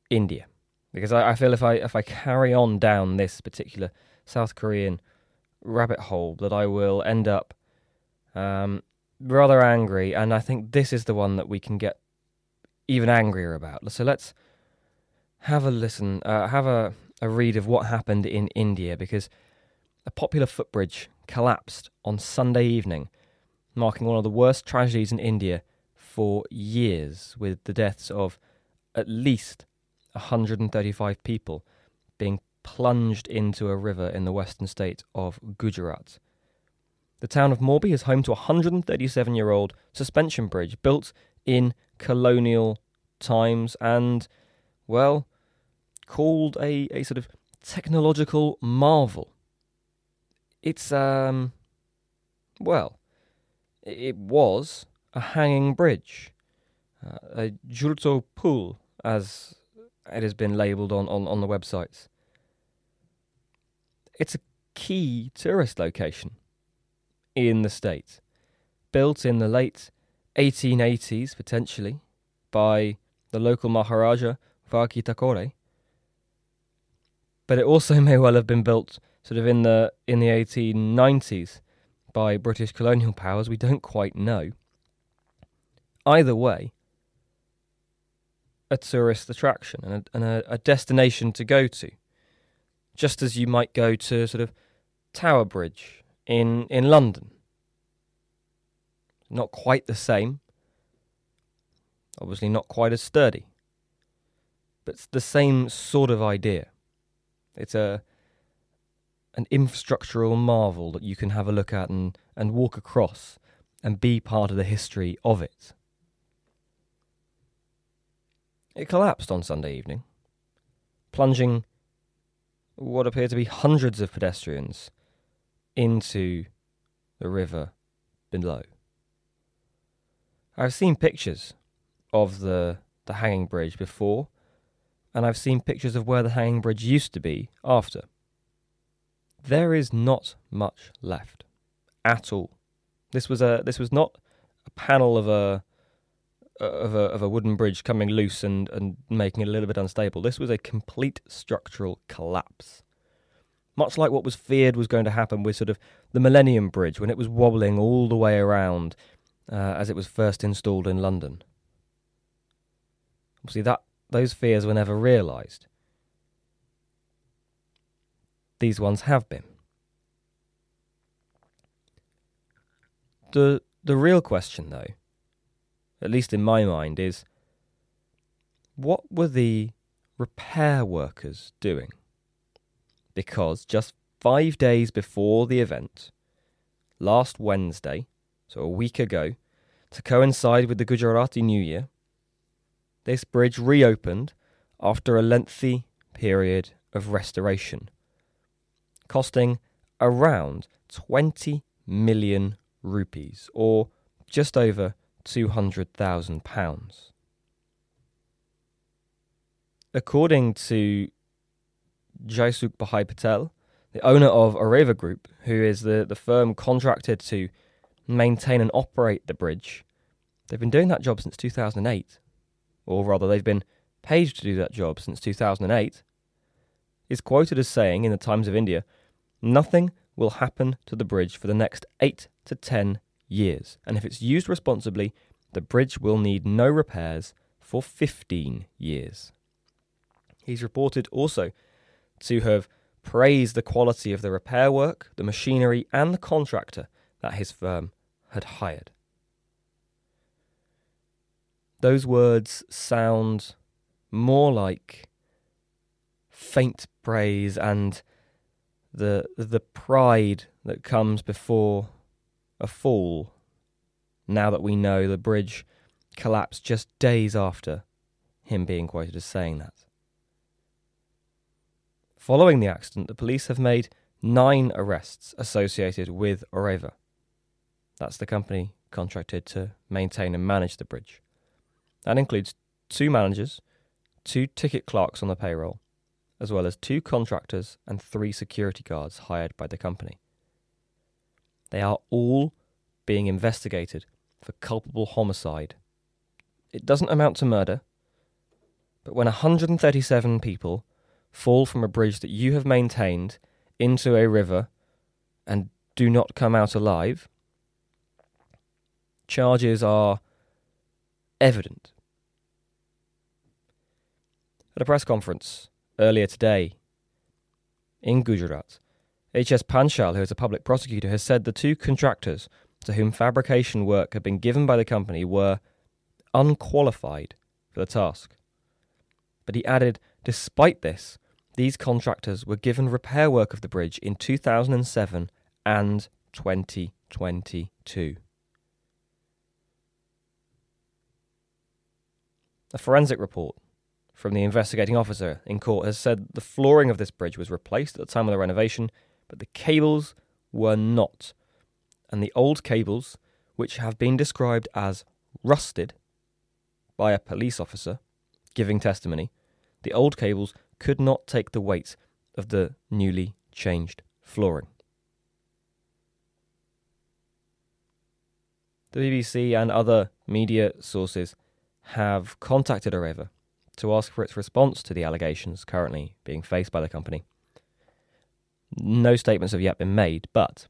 India, because I, I, feel if I if I carry on down this particular South Korean rabbit hole, that I will end up um, rather angry, and I think this is the one that we can get even angrier about. So let's have a listen, uh, have a, a read of what happened in India, because a popular footbridge collapsed on Sunday evening, marking one of the worst tragedies in India for years, with the deaths of at least 135 people being plunged into a river in the western state of Gujarat. The town of Morbi is home to a 137 year old suspension bridge built in colonial times and, well, called a, a sort of technological marvel. It's, um, well, it was a hanging bridge, uh, a Jhulto Pul, as it has been labelled on, on, on the websites. It's a key tourist location in the state, built in the late 1880s, potentially, by the local Maharaja Waghji Thakor. But it also may well have been built sort of in the in the 1890s by British colonial powers. We don't quite know. Either way, a tourist attraction and a, and a, a destination to go to, just as you might go to sort of Tower Bridge in in London. Not quite the same. Obviously, not quite as sturdy, but it's the same sort of idea. It's a an infrastructural marvel that you can have a look at and, and walk across and be part of the history of it. It collapsed on Sunday evening, plunging what appeared to be hundreds of pedestrians into the river below. I've seen pictures of the the hanging bridge before, and I've seen pictures of where the hanging bridge used to be after. There is not much left at all. This was a this was not a panel of a of a of a wooden bridge coming loose and, and making it a little bit unstable. This was a complete structural collapse. Much like what was feared was going to happen with sort of the Millennium Bridge when it was wobbling all the way around uh, as it was first installed in London. Obviously, that those fears were never realised. These ones have been. The the real question, though, at least in my mind, is what were the repair workers doing? Because just five days before the event, last Wednesday, so a week ago, to coincide with the Gujarati New Year, this bridge reopened after a lengthy period of restoration, costing around 20 million rupees, or just over £200,000. According to Jaisukh Bhai Patel, the owner of Oreva Group, who is the, the firm contracted to maintain and operate the bridge, they've been doing that job since 2008. Or rather, they've been paid to do that job since 2008. Is quoted as saying in the Times of India, nothing will happen to the bridge for the next 8 to 10 years, and if it's used responsibly, the bridge will need no repairs for 15 years. He's reported also to have praised the quality of the repair work, the machinery, and the contractor that his firm had hired. Those words sound more like faint praise and the the pride that comes before a fall. Now that we know the bridge collapsed just days after him being quoted as saying that. Following the accident, the police have made nine arrests associated with Oreva. That's the company contracted to maintain and manage the bridge. That includes two managers, two ticket clerks on the payroll, as well as two contractors and three security guards hired by the company. They are all being investigated for culpable homicide. It doesn't amount to murder, but when 137 people fall from a bridge that you have maintained into a river and do not come out alive, charges are evident. At a press conference earlier today in Gujarat, H.S. Panchal, who is a public prosecutor, has said the two contractors to whom fabrication work had been given by the company were unqualified for the task. But he added, despite this, these contractors were given repair work of the bridge in 2007 and 2022. A forensic report from the investigating officer in court has said the flooring of this bridge was replaced at the time of the renovation, but the cables were not. And the old cables, which have been described as rusted by a police officer giving testimony, the old cables could not take the weight of the newly changed flooring. The BBC and other media sources have contacted Oreva to ask for its response to the allegations currently being faced by the company. No statements have yet been made, but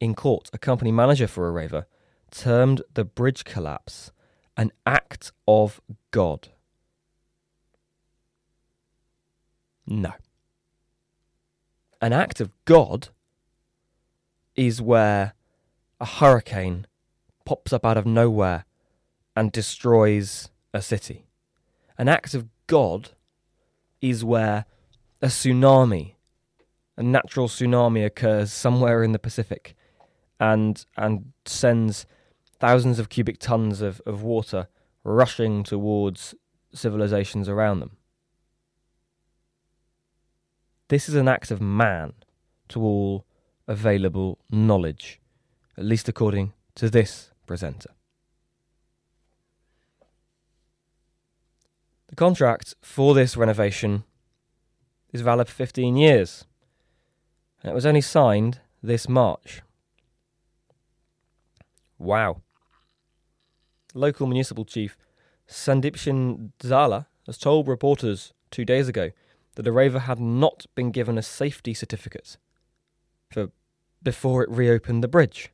in court, a company manager for Oreva termed the bridge collapse an act of God. No. An act of God is where a hurricane pops up out of nowhere and destroys a city. An act of God is where a tsunami, a natural tsunami occurs somewhere in the Pacific and and sends thousands of cubic tons of, of water rushing towards civilizations around them. This is an act of man to all available knowledge, at least according to this presenter. The contract for this renovation is valid for 15 years, and it was only signed this March. Wow. Local municipal chief Sandipsinh Zala has told reporters two days ago that Oreva had not been given a safety certificate for before it reopened the bridge.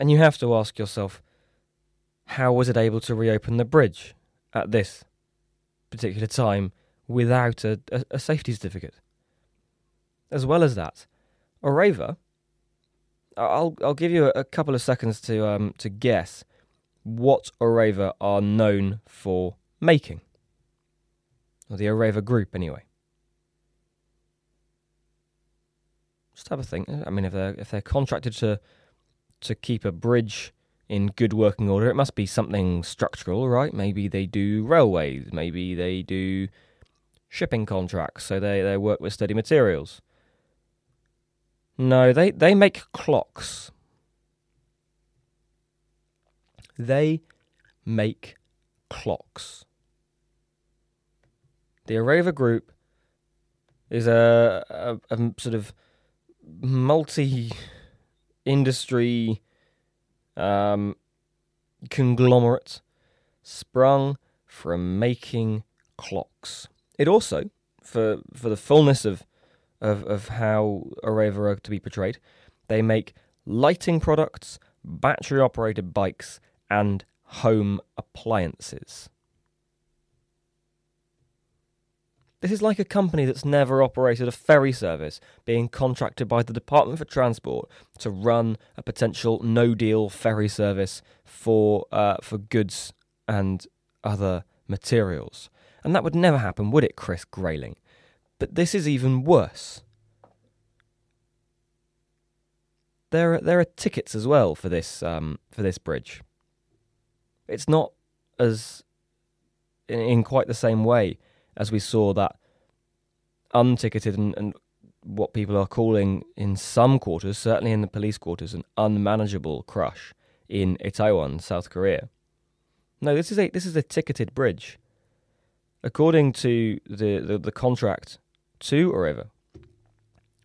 And you have to ask yourself, how was it able to reopen the bridge at this particular time without a, a, a safety certificate? As well as that, Oreva, I'll I'll give you a, a couple of seconds to um to guess what Oreva are known for making or the Oreva group anyway. Just have a think. I mean, if they're if they're contracted to to keep a bridge in good working order, it must be something structural, right? Maybe they do railways. Maybe they do shipping contracts, so they, they work with steady materials. No, they, they make clocks. They make clocks. The Oreva Group is a, a, a sort of multi industry um, conglomerate sprung from making clocks. It also, for for the fullness of of, of how Oreva are to be portrayed, they make lighting products, battery operated bikes, and home appliances. This is like a company that's never operated a ferry service being contracted by the Department for Transport to run a potential no deal ferry service for, uh, for goods and other materials. And that would never happen, would it, Chris Grayling? But this is even worse. There are, there are tickets as well for this um, for this bridge. It's not as in, in quite the same way as we saw that unticketed and, and what people are calling in some quarters, certainly in the police quarters, an unmanageable crush in Itaewon, South Korea. No, this is a this is a ticketed bridge. According to the, the, the contract to Oreva,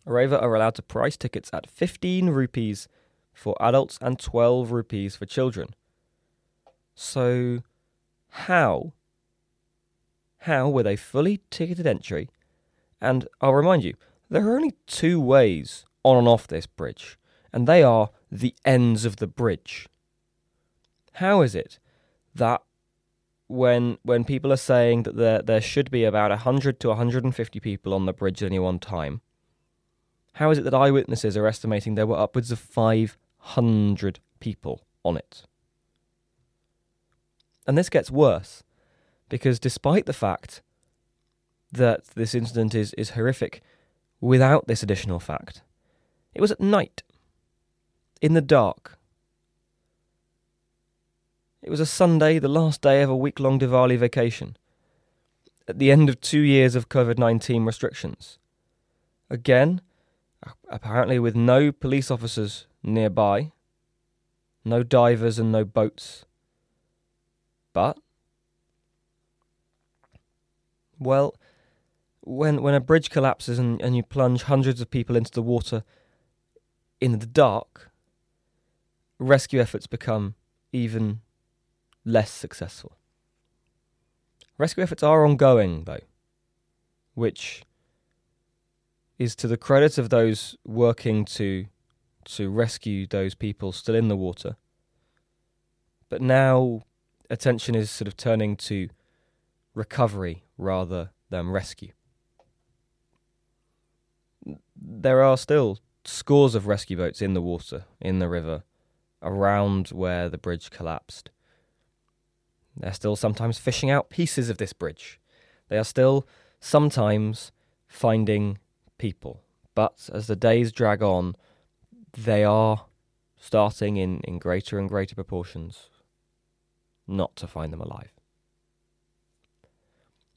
Oreva are allowed to price tickets at 15 rupees for adults and 12 rupees for children. So, how? How with a fully ticketed entry? And I'll remind you, there are only two ways on and off this bridge, and they are the ends of the bridge. How is it that when when people are saying that there there should be about 100 to 150 people on the bridge at any one time, how is it that eyewitnesses are estimating there were upwards of 500 people on it? And this gets worse because despite the fact that this incident is, is horrific without this additional fact, it was at night, in the dark, it was a Sunday, the last day of a week long Diwali vacation. At the end of two years of COVID 19 restrictions. Again, apparently with no police officers nearby, no divers and no boats. But, well, when, when a bridge collapses and, and you plunge hundreds of people into the water in the dark, rescue efforts become even less successful. Rescue efforts are ongoing, though, which is to the credit of those working to to rescue those people still in the water. But now attention is sort of turning to recovery rather than rescue. There are still scores of rescue boats in the water, in the river, around where the bridge collapsed. They're still sometimes fishing out pieces of this bridge. They are still sometimes finding people. But as the days drag on, they are starting in, in greater and greater proportions not to find them alive.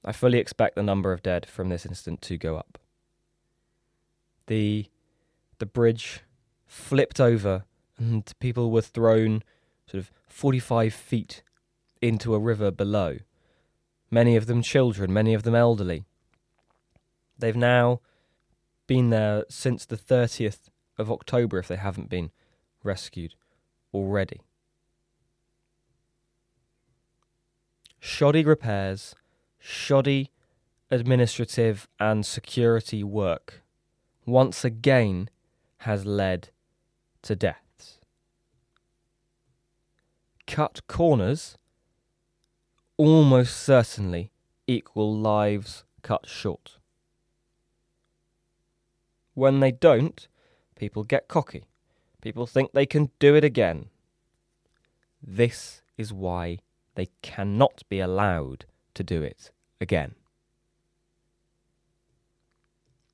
I fully expect the number of dead from this incident to go up. The the bridge flipped over and people were thrown sort of 45 feet into a river below. Many of them children, many of them elderly. They've now been there since the 30th of October if they haven't been rescued already. Shoddy repairs, shoddy administrative and security work once again has led to deaths. Cut corners almost certainly equal lives cut short. When they don't, people get cocky. People think they can do it again. This is why they cannot be allowed to do it again.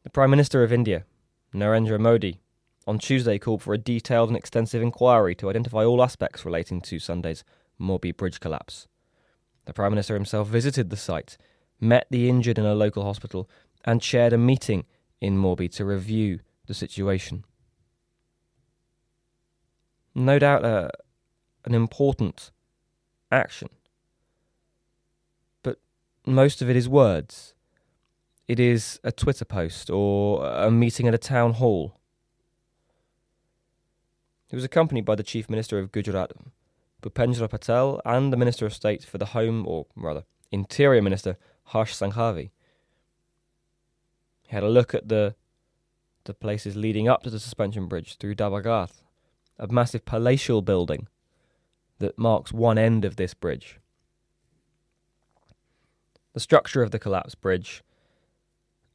The Prime Minister of India, Narendra Modi, on Tuesday called for a detailed and extensive inquiry to identify all aspects relating to Sunday's Morbi bridge collapse. The Prime Minister himself visited the site, met the injured in a local hospital, and chaired a meeting in Morbi to review the situation. No doubt uh, an important action. Most of it is words. It is a Twitter post or a meeting at a town hall. He was accompanied by the Chief Minister of Gujarat, Bhupendra Patel and the Minister of State for the Home, or rather, Interior Minister Harsh Sanghavi. He had a look at the the places leading up to the suspension bridge through Darbargadh, a massive palatial building that marks one end of this bridge. The structure of the collapsed bridge,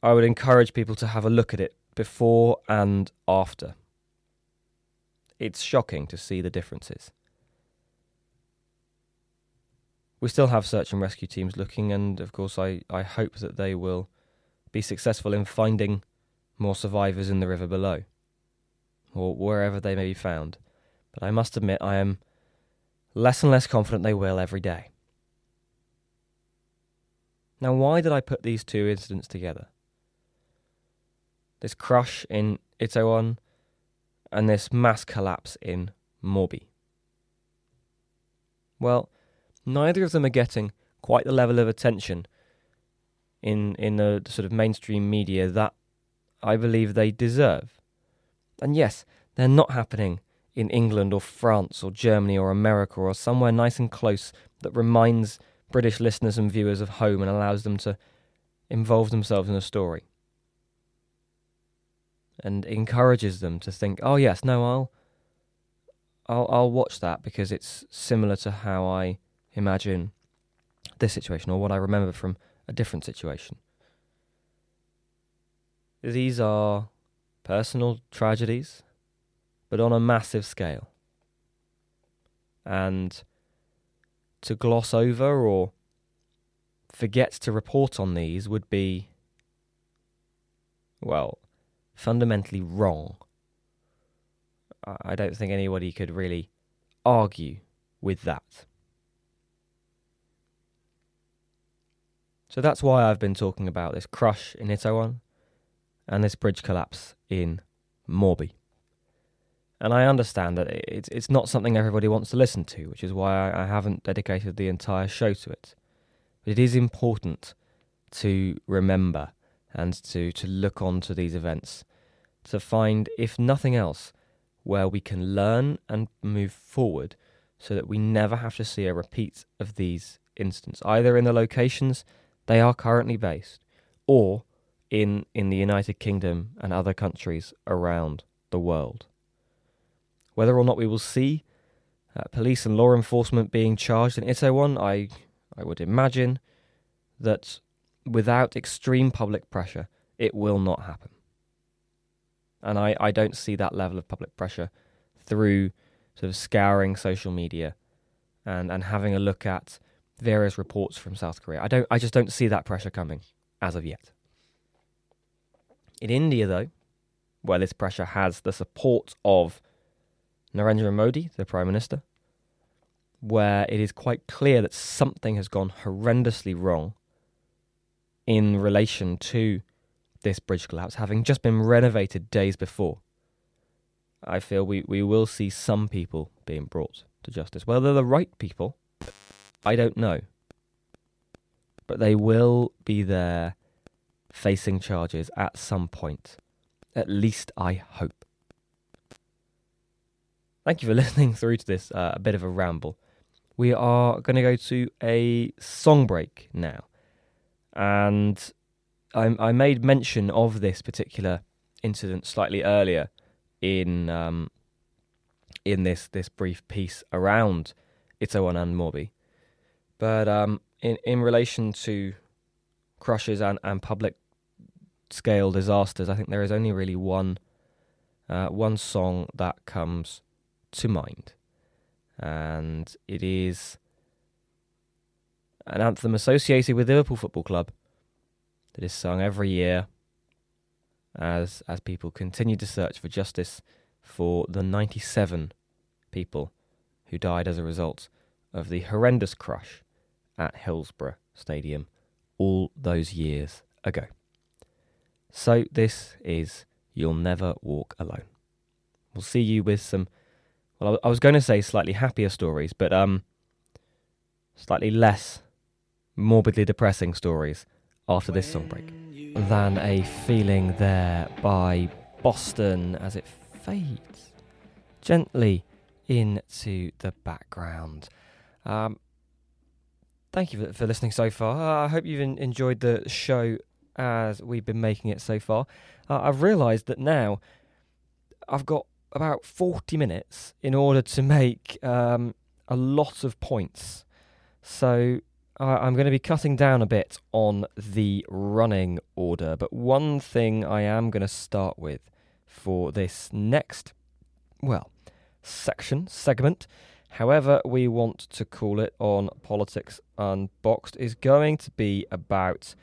I would encourage people to have a look at it before and after. It's shocking to see the differences. we still have search and rescue teams looking, and of course, I, I hope that they will be successful in finding more survivors in the river below, or wherever they may be found. But I must admit, I am less and less confident they will every day. Now, why did I put these two incidents together? This crush in Itaewon and this mass collapse in Morbi. Well, neither of them are getting quite the level of attention in in the sort of mainstream media that I believe they deserve. And yes, they're not happening in England or France or Germany or America or somewhere nice and close that reminds British listeners and viewers of home and allows them to involve themselves in a story. And encourages them to think, oh yes, no, I'll I'll I'll watch that because it's similar to how I imagine this situation or what I remember from a different situation. These are personal tragedies, but on a massive scale. And to gloss over or forget to report on these would be, well, fundamentally wrong. I don't think anybody could really argue with that. So that's why I've been talking about this crush in Itaewon and this bridge collapse in Morbi. And I understand that it's it's not something everybody wants to listen to, which is why I, haven't dedicated the entire show to it. But it is important to remember and to, to look on to these events, to find, if nothing else, where we can learn and move forward so that we never have to see a repeat of these incidents, either in the locations they are currently based or in, in the United Kingdom and other countries around the world. Whether or not we will see uh, police and law enforcement being charged in Itaewon, I, I would imagine that without extreme public pressure, it will not happen. And I, I don't see that level of public pressure through sort of scouring social media and, and having a look at various reports from South Korea. I don't I just don't see that pressure coming as of yet. In India though, where this pressure has the support of Narendra Modi, the Prime Minister, where it is quite clear that something has gone horrendously wrong in relation to this bridge collapse, having just been renovated days before. I feel we, we will see some people being brought to justice. Whether the right people, I don't know. But they will be there facing charges at some point. At least I hope. Thank you for listening through to this, uh, a bit of a ramble. We are going to go to a song break now. And I, I made mention of this particular incident slightly earlier in um, in this this brief piece around Itaewon and Morbi, but um, in in relation to crushes and, and public scale disasters, I think there is only really one uh, one song that comes to mind, and it is an anthem associated with Liverpool Football Club that is sung every year as as people continue to search for justice for the 97 people who died as a result of the horrendous crush at Hillsborough Stadium all those years ago. So this is You'll Never Walk Alone. We'll see you with some well I was going to say slightly happier stories, but um slightly less morbidly depressing stories after this song break. Than a feeling there by Boston as it fades gently into the background. Um, thank you for, listening so far. I hope you've enjoyed the show as we've been making it so far. Uh, I've realised that now I've got about 40 minutes in order to make um, a lot of points. So I'm going to be cutting down a bit on the running order, but one thing I am going to start with for this next, well, section, segment, however we want to call it on Politics Unboxed, is going to be about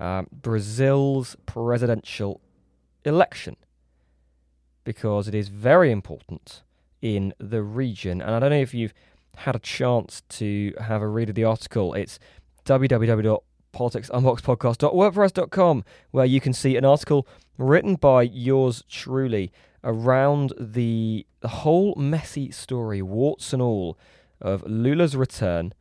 um, Brazil's presidential election because it is very important in the region. And I don't know if you've had a chance to have a read of the article, it's www.politicsunboxedpodcast.wordpress.com, where you can see an article written by yours truly around the, the whole messy story, warts and all, of Lula's return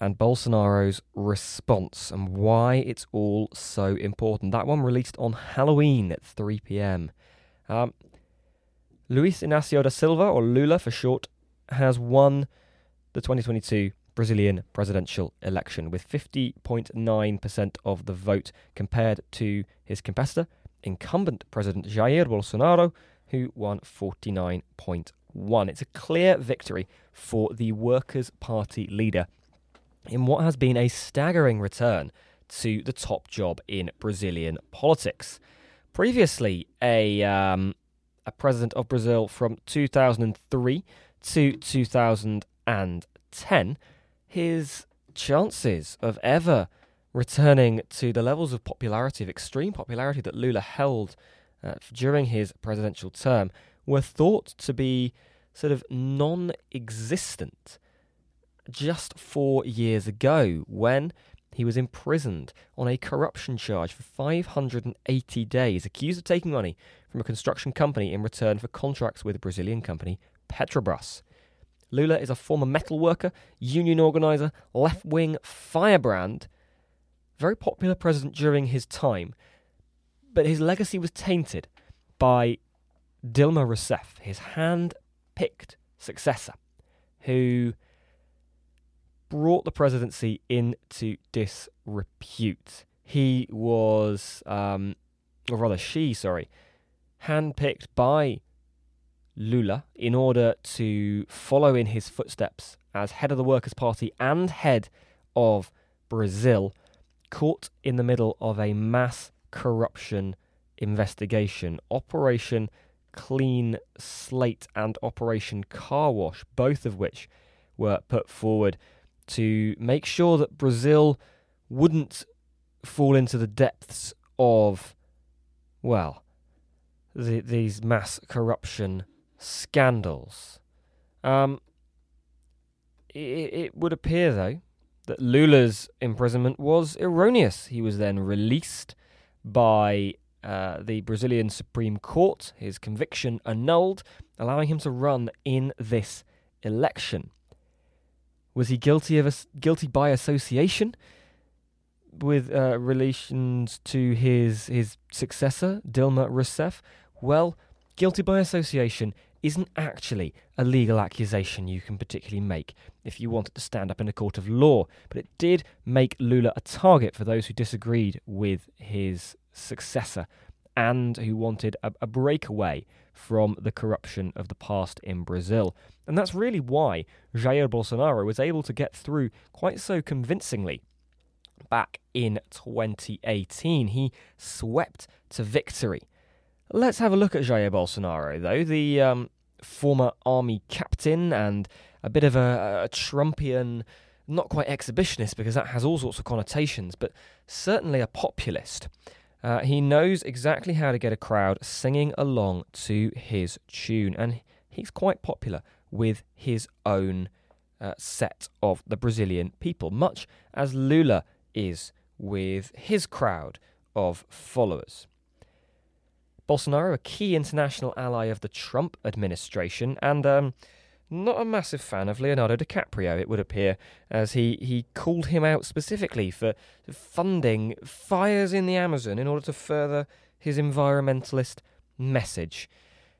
and Bolsonaro's response and why it's all so important. That one released on Halloween at 3 p.m. Um, Luis Inacio da Silva, or Lula for short, has won the 2022 Brazilian presidential election with 50.9% of the vote compared to his competitor, incumbent President Jair Bolsonaro, who won 49.1. It's a clear victory for the Workers' Party leader in what has been a staggering return to the top job in Brazilian politics. Previously, a um, a president of Brazil from 2003 to 2010, his chances of ever returning to the levels of popularity, of extreme popularity that Lula held uh, during his presidential term, were thought to be sort of non existent just four years ago when he was imprisoned on a corruption charge for 580 days, accused of taking money from a construction company in return for contracts with Brazilian company Petrobras. Lula is a former metal worker, union organizer, left wing firebrand, very popular president during his time, but his legacy was tainted by Dilma Rousseff, his hand picked successor, who brought the presidency into disrepute. He was, um, or rather, she, sorry, handpicked by Lula in order to follow in his footsteps as head of the Workers' Party and head of Brazil, caught in the middle of a mass corruption investigation. Operation Clean Slate and Operation Car Wash, both of which were put forward to make sure that Brazil wouldn't fall into the depths of, well, the, these mass corruption scandals. Um, it, it would appear, though, that Lula's imprisonment was erroneous. He was then released by uh, the Brazilian Supreme Court, his conviction annulled, allowing him to run in this election. Was he guilty of guilty by association with uh, relations to his his successor Dilma Rousseff? Well, guilty by association isn't actually a legal accusation you can particularly make if you wanted to stand up in a court of law, but it did make Lula a target for those who disagreed with his successor and who wanted a, a breakaway from the corruption of the past in Brazil. And that's really why Jair Bolsonaro was able to get through quite so convincingly back in 2018. He swept to victory. Let's have a look at Jair Bolsonaro, though, the um, former army captain and a bit of a, a Trumpian, not quite exhibitionist because that has all sorts of connotations, but certainly a populist. Uh, he knows exactly how to get a crowd singing along to his tune, and he's quite popular with his own uh, set of the Brazilian people, much as Lula is with his crowd of followers. Bolsonaro, a key international ally of the Trump administration, and um, not a massive fan of Leonardo DiCaprio, it would appear, as he, he called him out specifically for funding fires in the Amazon in order to further his environmentalist message.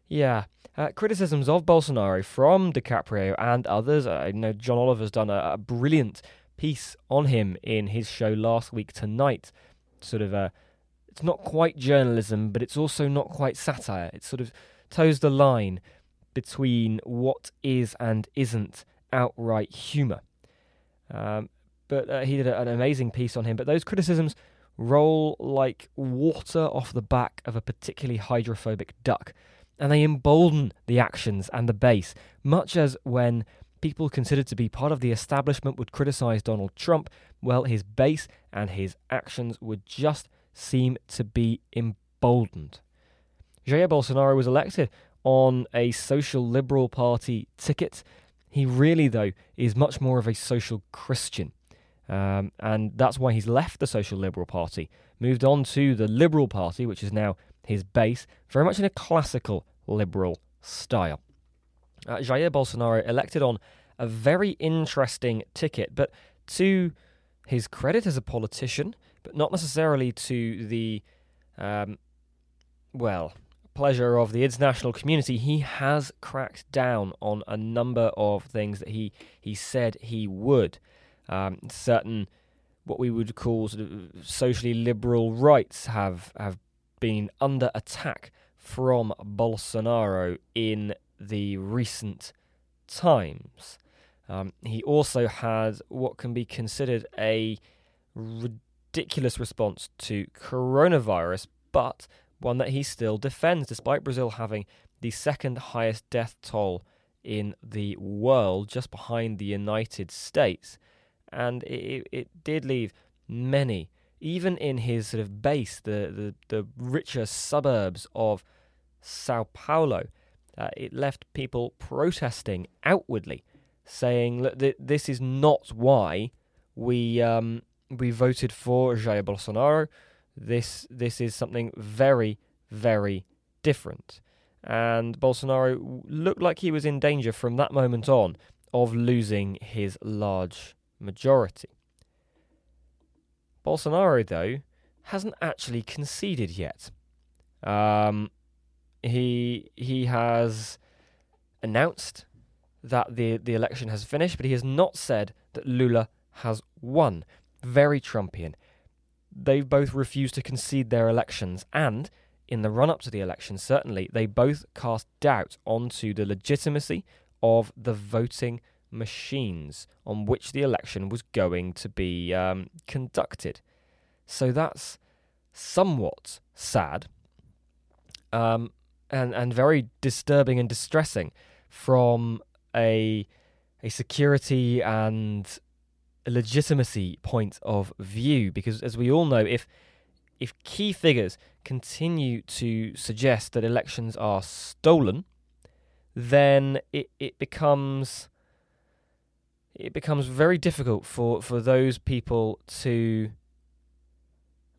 Yeah, uh, criticisms of Bolsonaro from DiCaprio and others. I know John Oliver's done a, a, brilliant piece on him in his show last week tonight. Sort of a, it's not quite journalism, but it's also not quite satire. It sort of toes the line between what is and isn't outright humour. Um, but uh, he did a, an amazing piece on him. But those criticisms roll like water off the back of a particularly hydrophobic duck, and they embolden the actions and the base, much as when people considered to be part of the establishment would criticise Donald Trump, well, his base and his actions would just seem to be emboldened. Jair Bolsonaro was elected on a social liberal party ticket. He really, though, is much more of a social Christian. Um, and that's why he's left the Social Liberal Party, moved on to the Liberal Party, which is now his base, very much in a classical liberal style. Uh, Jair Bolsonaro elected on a very interesting ticket, but to his credit as a politician, but not necessarily to the, um, well, pleasure of the international community, he has cracked down on a number of things that he, he said he would. Um, certain, what we would call sort of socially liberal rights have, have been under attack from Bolsonaro in the recent times. Um, he also had what can be considered a ridiculous response to coronavirus, but one that he still defends, despite Brazil having the second highest death toll in the world, just behind the United States. And it, it did leave many, even in his sort of base, the, the, the richer suburbs of Sao Paulo, uh, it left people protesting outwardly, saying, "Look, th- this is not why we um, we voted for Jair Bolsonaro. This this is something very very different." And Bolsonaro looked like he was in danger from that moment on of losing his large majority. Bolsonaro, though, hasn't actually conceded yet. Um, he he has announced that the the election has finished, but he has not said that Lula has won. Very Trumpian. They've both refused to concede their elections, and in the run up to the election, certainly, they both cast doubt onto the legitimacy of the voting machines on which the election was going to be um, conducted. So that's somewhat sad. Um, and and very disturbing and distressing from a a security and legitimacy point of view because as we all know if if key figures continue to suggest that elections are stolen then it, it becomes it becomes very difficult for, for those people to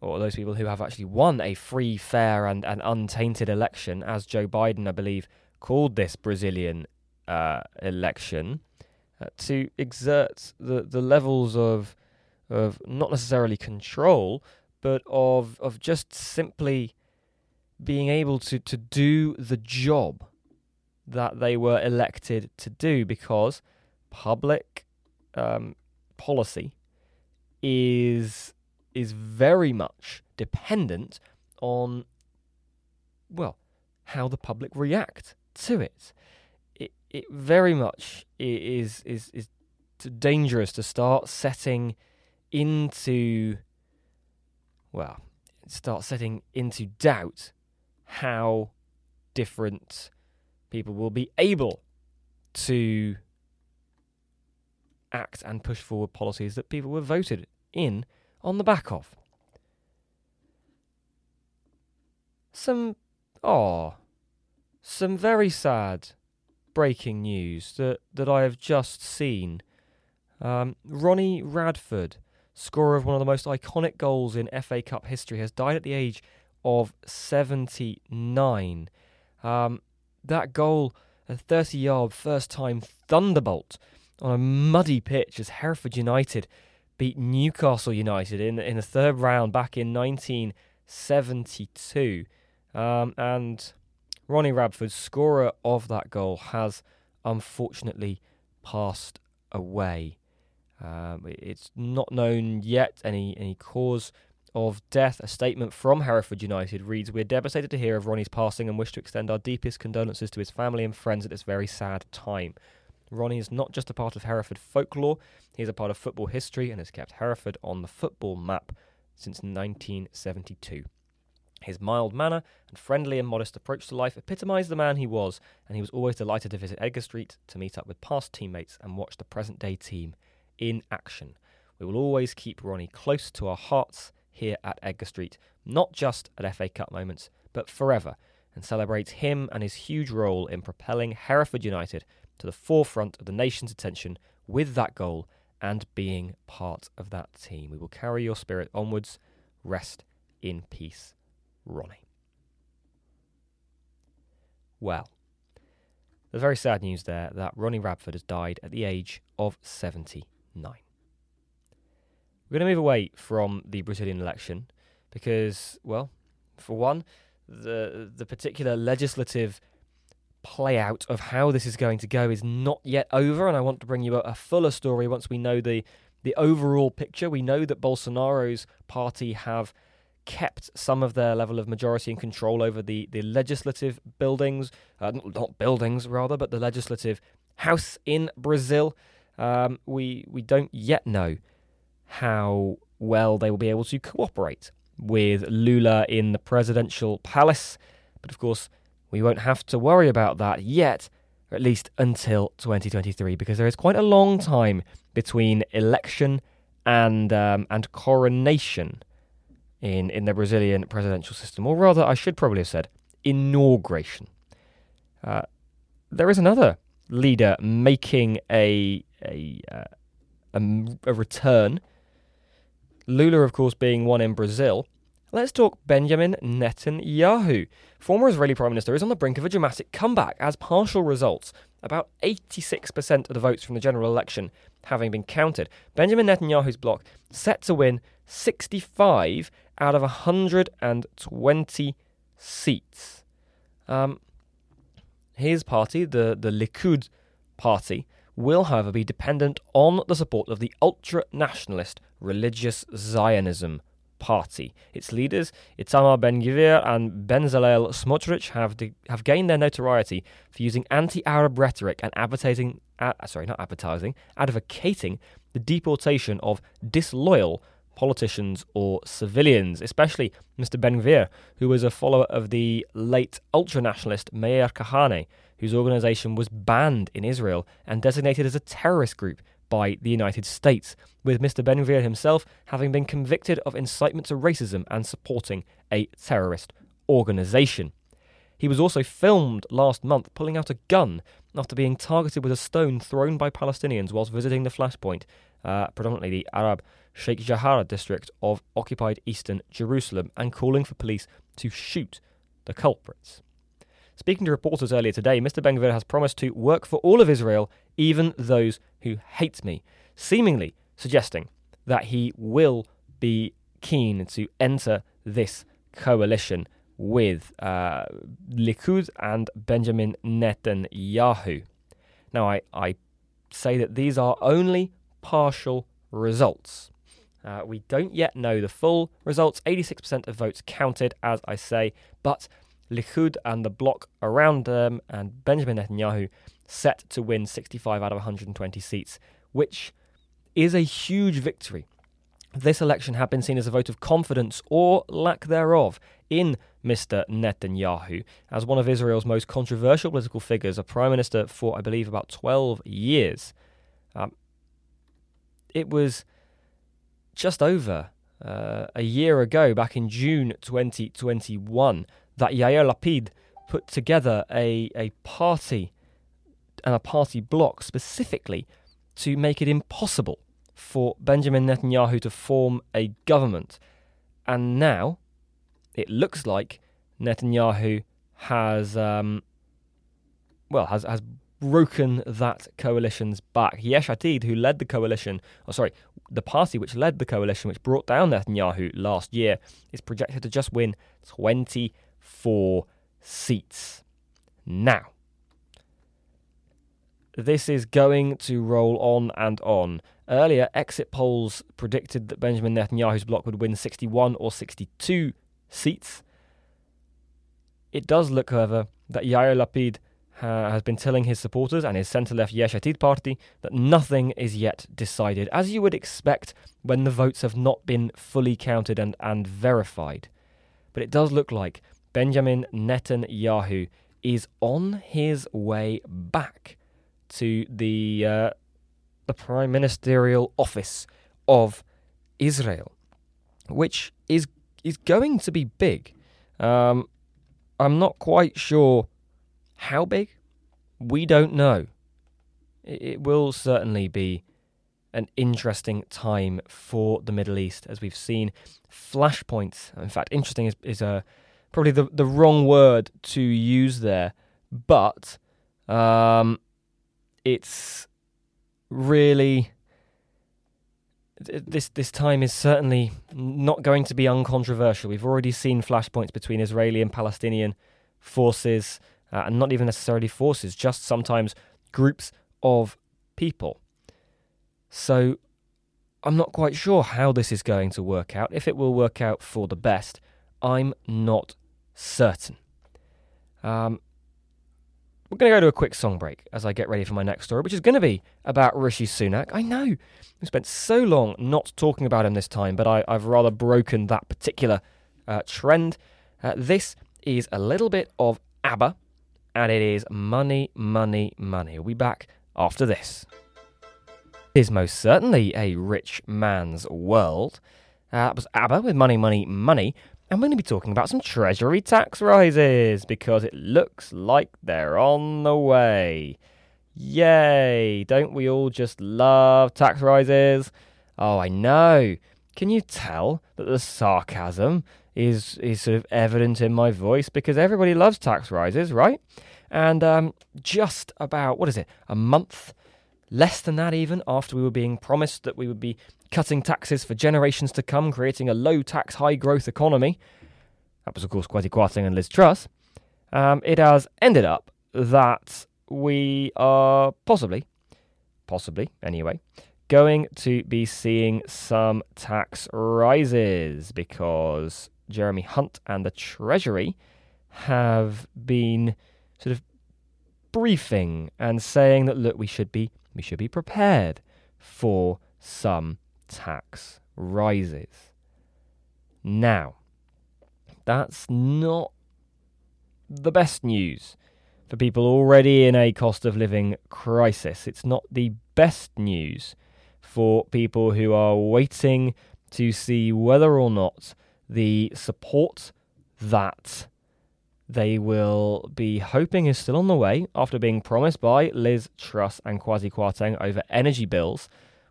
or those people who have actually won a free, fair, and, and untainted election, as Joe Biden, I believe, called this Brazilian uh, election, uh, to exert the, the levels of of not necessarily control, but of of just simply being able to, to do the job that they were elected to do, because public um, policy is is very much dependent on, well, how the public react to it. It, very much is, is, is dangerous to start setting into, well, start setting into doubt how different people will be able to act and push forward policies that people were voted in on the back of. Some, oh, some very sad breaking news that, that I have just seen. Um, Ronnie Radford, scorer of one of the most iconic goals in FA Cup history, has died at the age of 79. Um, that goal, a 30 yard first time thunderbolt on a muddy pitch as Hereford United beat Newcastle United in in the third round back in 1972. Um, and Ronnie Radford, scorer of that goal, has unfortunately passed away. Um, it's not known yet any any cause of death. A statement from Hereford United reads: "We're devastated to hear of Ronnie's passing and wish to extend our deepest condolences to his family and friends at this very sad time." Ronnie is not just a part of Hereford folklore, he is a part of football history and has kept Hereford on the football map since 1972. His mild manner and friendly and modest approach to life epitomised the man he was, and he was always delighted to visit Edgar Street to meet up with past teammates and watch the present day team in action. We will always keep Ronnie close to our hearts here at Edgar Street, not just at FA Cup moments, but forever, and celebrate him and his huge role in propelling Hereford United to the forefront of the nation's attention with that goal and being part of that team. We will carry your spirit onwards. Rest in peace, Ronnie. Well, there's very sad news there that Ronnie Radford has died at the age of 79. We're going to move away from the Brazilian election because, well, for one, the the particular legislative play out of how this is going to go is not yet over, and I want to bring you a, a fuller story once we know the the overall picture. We know that Bolsonaro's party have kept some of their level of majority and control over the, the legislative buildings, uh, not buildings rather, but the legislative house in Brazil. Um, we we don't yet know how well they will be able to cooperate with Lula in the presidential palace, but of course we won't have to worry about that yet, or at least until 2023, because there is quite a long time between election and um, and coronation in, in the Brazilian presidential system, or rather, I should probably have said inauguration. Uh, there is another leader making a a, uh, a, a return. Lula, of course, being one in Brazil. Let's talk Benjamin Netanyahu. Former Israeli Prime Minister is on the brink of a dramatic comeback as partial results, about 86% of the votes from the general election having been counted. Benjamin Netanyahu's bloc set to win 65 out of 120 seats. Um, his party, the, the Likud party, will, however, be dependent on the support of the ultra nationalist religious Zionism party. Its leaders, Itamar Ben Gvir and Bezalel Smotrich, have de- have gained their notoriety for using anti-Arab rhetoric and advertising, uh, sorry, not advertising, advocating the deportation of disloyal politicians or civilians, especially Mr. Ben Gvir, who was a follower of the late ultra-nationalist Meir Kahane, whose organization was banned in Israel and designated as a terrorist group by the United States, with Mr. Ben Gvir himself having been convicted of incitement to racism and supporting a terrorist organization. He was also filmed last month pulling out a gun after being targeted with a stone thrown by Palestinians whilst visiting the flashpoint, uh, predominantly the Arab Sheikh Jarrah district of occupied eastern Jerusalem, and calling for police to shoot the culprits. Speaking to reporters earlier today, Mr. Ben Gvir has promised to work for all of Israel, even those who hate me, seemingly suggesting that he will be keen to enter this coalition with uh, Likud and Benjamin Netanyahu. Now, I, I say that these are only partial results. Uh, we don't yet know the full results. 86% of votes counted, as I say, but Likud and the bloc around them and Benjamin Netanyahu set to win 65 out of 120 seats, which is a huge victory. This election had been seen as a vote of confidence or lack thereof in Mr. Netanyahu as one of Israel's most controversial political figures, a prime minister for, I believe, about 12 years. Um, it was just over uh, a year ago, back in June 2021, that Yair Lapid put together a, a party and a party bloc specifically to make it impossible for Benjamin Netanyahu to form a government. And now it looks like Netanyahu has, um, well, has, has broken that coalition's back. Yesh Atid, who led the coalition, or sorry, the party which led the coalition, which brought down Netanyahu last year, is projected to just win 24 seats. Now, this is going to roll on and on. Earlier, exit polls predicted that Benjamin Netanyahu's bloc would win 61 or 62 seats. It does look, however, that Yair Lapid uh, has been telling his supporters and his centre left Yesh Atid party that nothing is yet decided, as you would expect when the votes have not been fully counted and, and verified. But it does look like Benjamin Netanyahu is on his way back to the uh, the prime ministerial office of Israel, which is is going to be big. Um, I'm not quite sure how big? We don't know. it, will certainly be an interesting time for the Middle East, as we've seen flashpoints. In fact, interesting is, is a, probably the, the wrong word to use there, but um, it's really this this time is certainly not going to be uncontroversial. We've already seen flashpoints between Israeli and Palestinian forces, uh, and not even necessarily forces, just sometimes groups of people. So I'm not quite sure how this is going to work out. If it will work out for the best, I'm not certain. Um, we're going to go to a quick song break as I get ready for my next story, which is going to be about Rishi Sunak. I know we spent so long not talking about him this time, but I, have rather broken that particular uh, trend. Uh, this is a little bit of ABBA, and it is Money, Money, Money. We'll be back after this. It is most certainly a rich man's world. Uh, that was ABBA with Money, Money, Money. And we're going to be talking about some Treasury tax rises because it looks like they're on the way. Yay! Don't we all just love tax rises? Oh, I know. Can you tell that the sarcasm is is sort of evident in my voice because everybody loves tax rises, right? And um, just about what is it, a month, less than that even, after we were being promised that we would be cutting taxes for generations to come, creating a low tax, high growth economy. That was, of course, Kwasi Kwarteng and Liz Truss. Um, it has ended up that we are possibly, possibly anyway, going to be seeing some tax rises because Jeremy Hunt and the Treasury have been sort of briefing and saying that look, we should be we should be prepared for some tax rises. Now, that's not the best news for people already in a cost of living crisis. It's not the best news for people who are waiting to see whether or not the support that they will be hoping is still on the way after being promised by Liz Truss and Kwasi Kwarteng over energy bills,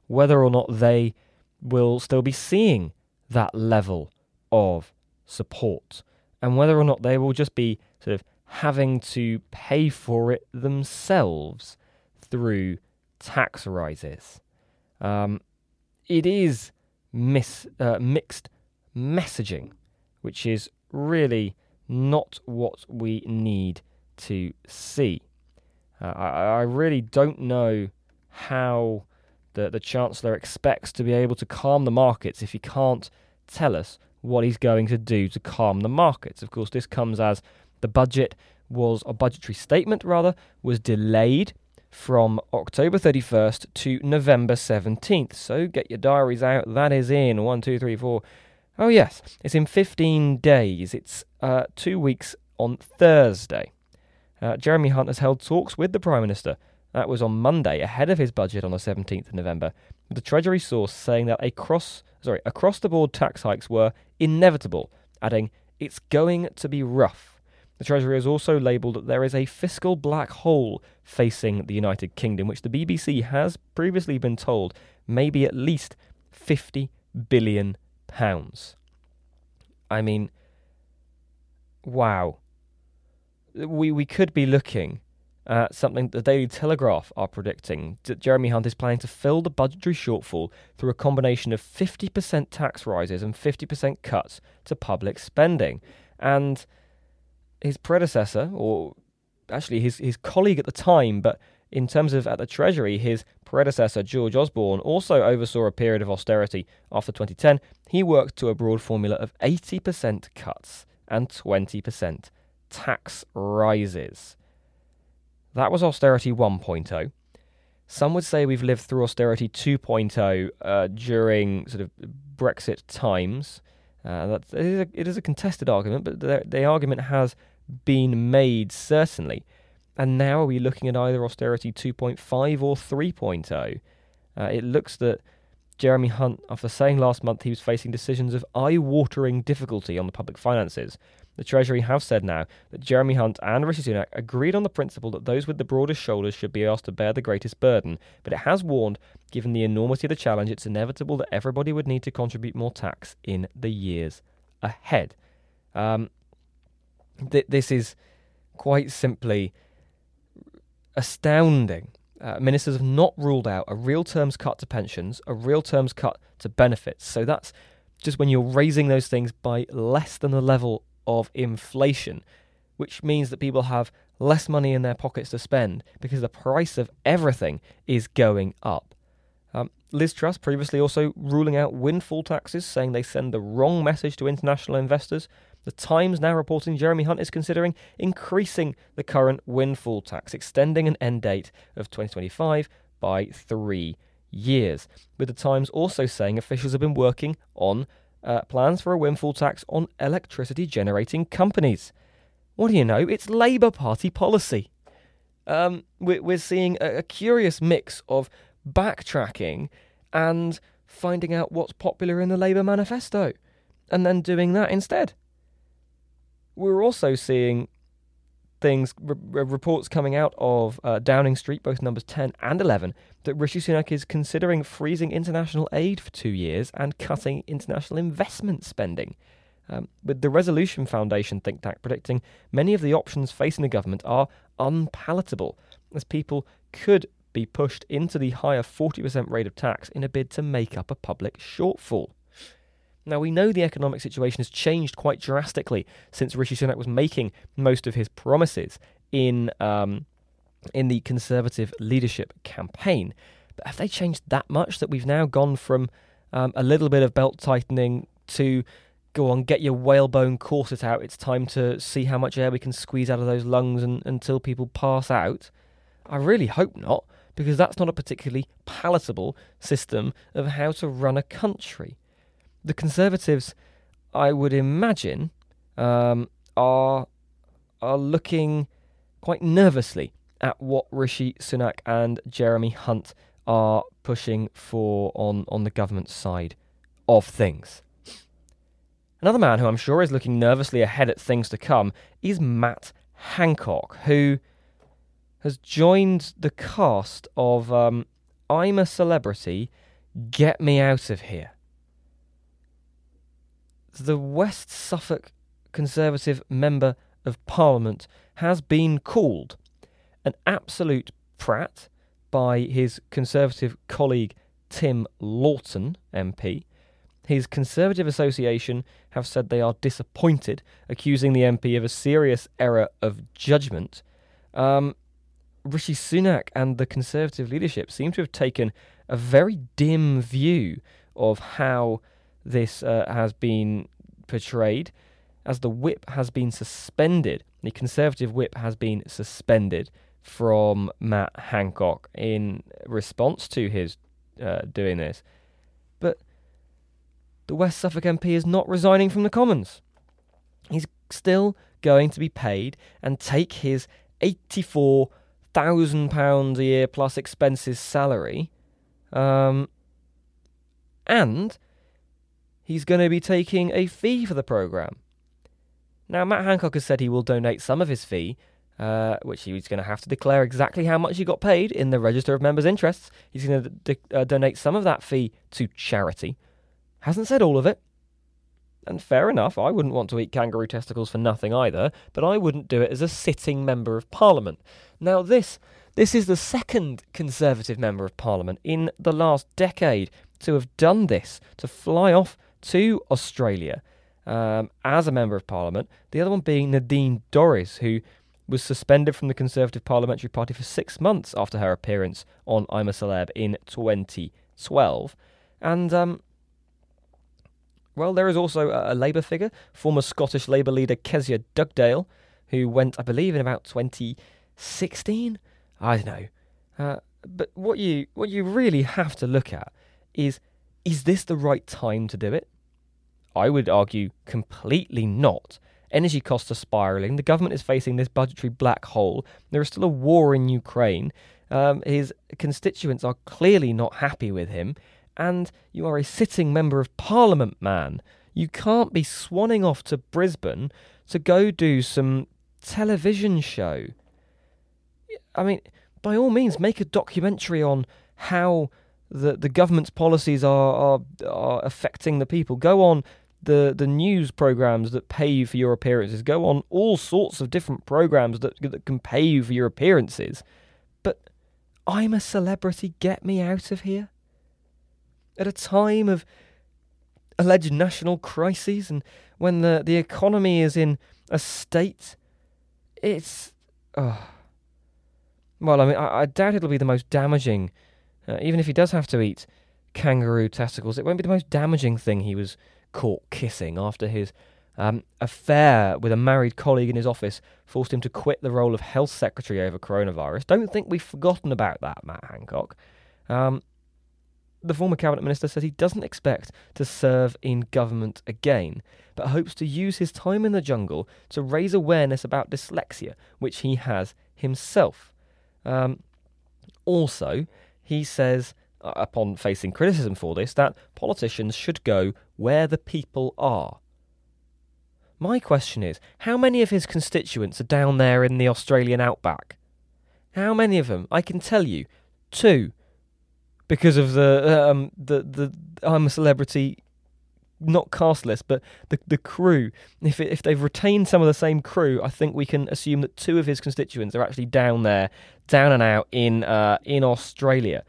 whether or not they will still be seeing that level of support and whether or not they will just be sort of having to pay for it themselves through tax rises. Um, it is mis- uh, mixed messaging, which is really not what we need to see. Uh, I, I really don't know how the, the Chancellor expects to be able to calm the markets if he can't tell us what he's going to do to calm the markets. Of course, this comes as the budget was, a budgetary statement rather, was delayed from October 31st to November 17th. So get your diaries out. That is in one, two, three, four. Oh, yes, it's in 15 days. It's uh, two weeks on Thursday. Uh, Jeremy Hunt has held talks with the Prime Minister that was on Monday, ahead of his budget on the 17th of November, the Treasury source saying that across, sorry, across the board tax hikes were inevitable, adding, it's going to be rough. The Treasury has also labelled that there is a fiscal black hole facing the United Kingdom, which the BBC has previously been told may be at least 50 billion pounds. I mean, wow. We we could be looking at something the Daily Telegraph are predicting that Jeremy Hunt is planning to fill the budgetary shortfall through a combination of 50% tax rises and 50% cuts to public spending. And his predecessor, or actually his, his colleague at the time, but in terms of at the Treasury, his predecessor, George Osborne, also oversaw a period of austerity after 2010. He worked to a broad formula of 80% cuts and 20% tax rises. That was austerity 1.0. Some would say we've lived through austerity 2.0 uh, during sort of Brexit times. Uh, it is, a, it is a contested argument, but the, the argument has been made certainly. And now are we looking at either austerity 2.5 or 3.0? Uh, it looks that Jeremy Hunt after saying last month he was facing decisions of eye watering difficulty on the public finances. The Treasury have said now that Jeremy Hunt and Rishi Sunak agreed on the principle that those with the broadest shoulders should be asked to bear the greatest burden, but it has warned, given the enormity of the challenge, it's inevitable that everybody would need to contribute more tax in the years ahead. Um, th- this is quite simply astounding. Uh, ministers have not ruled out a real terms cut to pensions, a real terms cut to benefits. So that's just when you're raising those things by less than the level of inflation, which means that people have less money in their pockets to spend because the price of everything is going up. Um, Liz Truss previously also ruling out windfall taxes, saying they send the wrong message to international investors. The Times now reporting Jeremy Hunt is considering increasing the current windfall tax, extending an end date of 2025 by three years. With the Times also saying officials have been working on uh, plans for a windfall tax on electricity generating companies. What do you know? It's Labour Party policy. Um, we're, we're seeing a, a curious mix of backtracking and finding out what's popular in the Labour manifesto and then doing that instead. We're also seeing things, reports coming out of uh, Downing Street, both numbers 10 and 11, that Rishi Sunak is considering freezing international aid for two years and cutting international investment spending. Um, with the Resolution Foundation think tank predicting many of the options facing the government are unpalatable, as people could be pushed into the higher 40% rate of tax in a bid to make up a public shortfall. Now, we know the economic situation has changed quite drastically since Rishi Sunak was making most of his promises in, um, in the Conservative leadership campaign. But have they changed that much that we've now gone from um, a little bit of belt tightening to go on, get your whalebone corset out? It's time to see how much air we can squeeze out of those lungs and, until people pass out. I really hope not, because that's not a particularly palatable system of how to run a country the Conservatives, I would imagine, um, are are looking quite nervously at what Rishi Sunak and Jeremy Hunt are pushing for on, on the government side of things. Another man who I'm sure is looking nervously ahead at things to come is Matt Hancock, who has joined the cast of um, I'm a Celebrity, Get Me Out of Here the West Suffolk Conservative Member of Parliament has been called an absolute prat by his Conservative colleague Tim Loughton, MP. His Conservative Association have said they are disappointed, accusing the MP of a serious error of judgment. Um, Rishi Sunak and the Conservative leadership seem to have taken a very dim view of how this uh, has been portrayed as the whip has been suspended. The Conservative whip has been suspended from Matt Hancock in response to his uh, doing this. But the West Suffolk MP is not resigning from the Commons. He's still going to be paid and take his £84,000 a year plus expenses salary. Um, and he's going to be taking a fee for the programme. Now, Matt Hancock has said he will donate some of his fee, uh, which he's going to have to declare exactly how much he got paid in the Register of Members' Interests. He's going to d- uh, donate some of that fee to charity. Hasn't said all of it. And fair enough, I wouldn't want to eat kangaroo testicles for nothing either, but I wouldn't do it as a sitting Member of Parliament. Now, this. This is the second Conservative Member of Parliament in the last decade to have done this, to fly off to Australia um, as a Member of Parliament, the other one being Nadine Dorries, who was suspended from the Conservative Parliamentary Party for six months after her appearance on I'm a Celeb in 2012. And, um, well, there is also a, a Labour figure, former Scottish Labour leader Kezia Dugdale, who went, I believe, in about 2016. I don't know. Uh, but what you what you really have to look at is is this the right time to do it? I would argue completely not. Energy costs are spiraling. The government is facing this budgetary black hole. There is still a war in Ukraine. Um, his constituents are clearly not happy with him. and you are a sitting member of parliament, man. You can't be swanning off to Brisbane to go do some television show. I mean, by all means, make a documentary on how the the government's policies are are, are affecting the people. Go on the the news programs that pay you for your appearances. Go on all sorts of different programs that that can pay you for your appearances. But I'm a celebrity. Get me out of here. At a time of alleged national crises and when the the economy is in a state, it's. Oh. Well, I mean, I, I doubt it'll be the most damaging. Uh, even if he does have to eat kangaroo testicles, it won't be the most damaging thing he was caught kissing after his um, affair with a married colleague in his office forced him to quit the role of health secretary over coronavirus. Don't think we've forgotten about that, Matt Hancock. Um, the former cabinet minister says he doesn't expect to serve in government again, but hopes to use his time in the jungle to raise awareness about dyslexia, which he has himself. Um, also, he says upon facing criticism for this, that politicians should go where the people are. My question is how many of his constituents are down there in the Australian outback? How many of them? I can tell you, two, because of the um, the the I'm a celebrity, not cast list, but the the crew. If if they've retained some of the same crew, I think we can assume that two of his constituents are actually down there, down and out in uh, in Australia.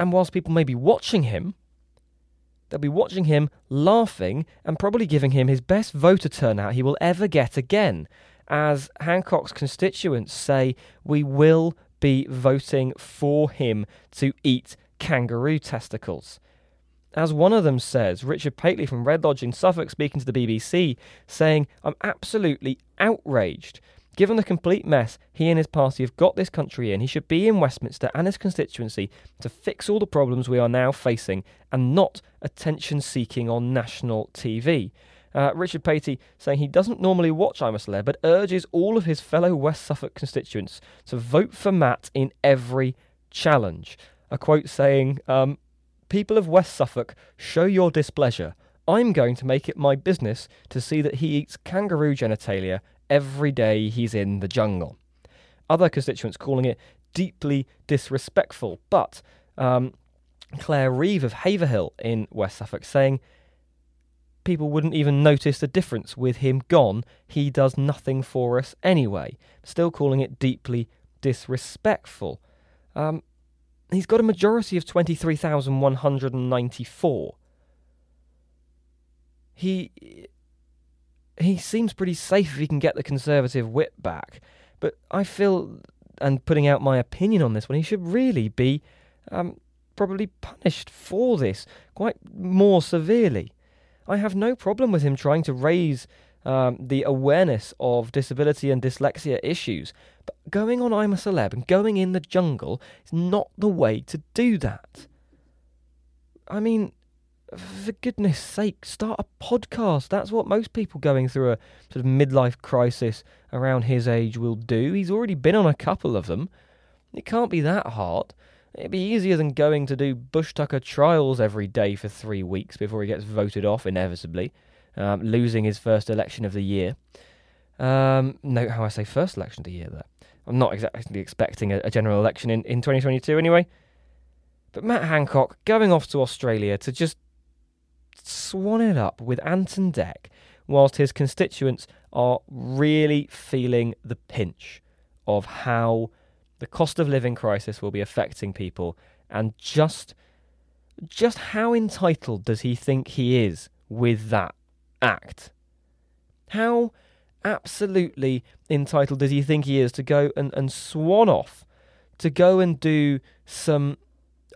And whilst people may be watching him, they'll be watching him, laughing, and probably giving him his best voter turnout he will ever get again. As Hancock's constituents say, we will be voting for him to eat kangaroo testicles. As one of them says, Richard Pateley from Red Lodge in Suffolk speaking to the BBC, saying, I'm absolutely outraged Given the complete mess he and his party have got this country in, he should be in Westminster and his constituency to fix all the problems we are now facing and not attention seeking on national TV. Uh, Richard Patey saying he doesn't normally watch I'm a but urges all of his fellow West Suffolk constituents to vote for Matt in every challenge. A quote saying, um, People of West Suffolk, show your displeasure. I'm going to make it my business to see that he eats kangaroo genitalia every day he's in the jungle. Other constituents calling it deeply disrespectful, but um, Claire Reeve of Haverhill in West Suffolk saying people wouldn't even notice the difference with him gone. He does nothing for us anyway. Still calling it deeply disrespectful. Um, he's got a majority of 23,194. He he seems pretty safe if he can get the Conservative whip back. But I feel, and putting out my opinion on this one, he should really be um, probably punished for this quite more severely. I have no problem with him trying to raise um, the awareness of disability and dyslexia issues, but going on I'm a Celeb and going in the jungle is not the way to do that. I mean, for goodness sake, start a podcast. That's what most people going through a sort of midlife crisis around his age will do. He's already been on a couple of them. It can't be that hard. It'd be easier than going to do Bush Tucker trials every day for three weeks before he gets voted off inevitably, um, losing his first election of the year. Um, note how I say first election of the year there. I'm not exactly expecting a, a general election in, in 2022 anyway. But Matt Hancock going off to Australia to just swan it up with Anton and Dec, whilst his constituents are really feeling the pinch of how the cost of living crisis will be affecting people and just just how entitled does he think he is with that act? How absolutely entitled does he think he is to go and, and swan off to go and do some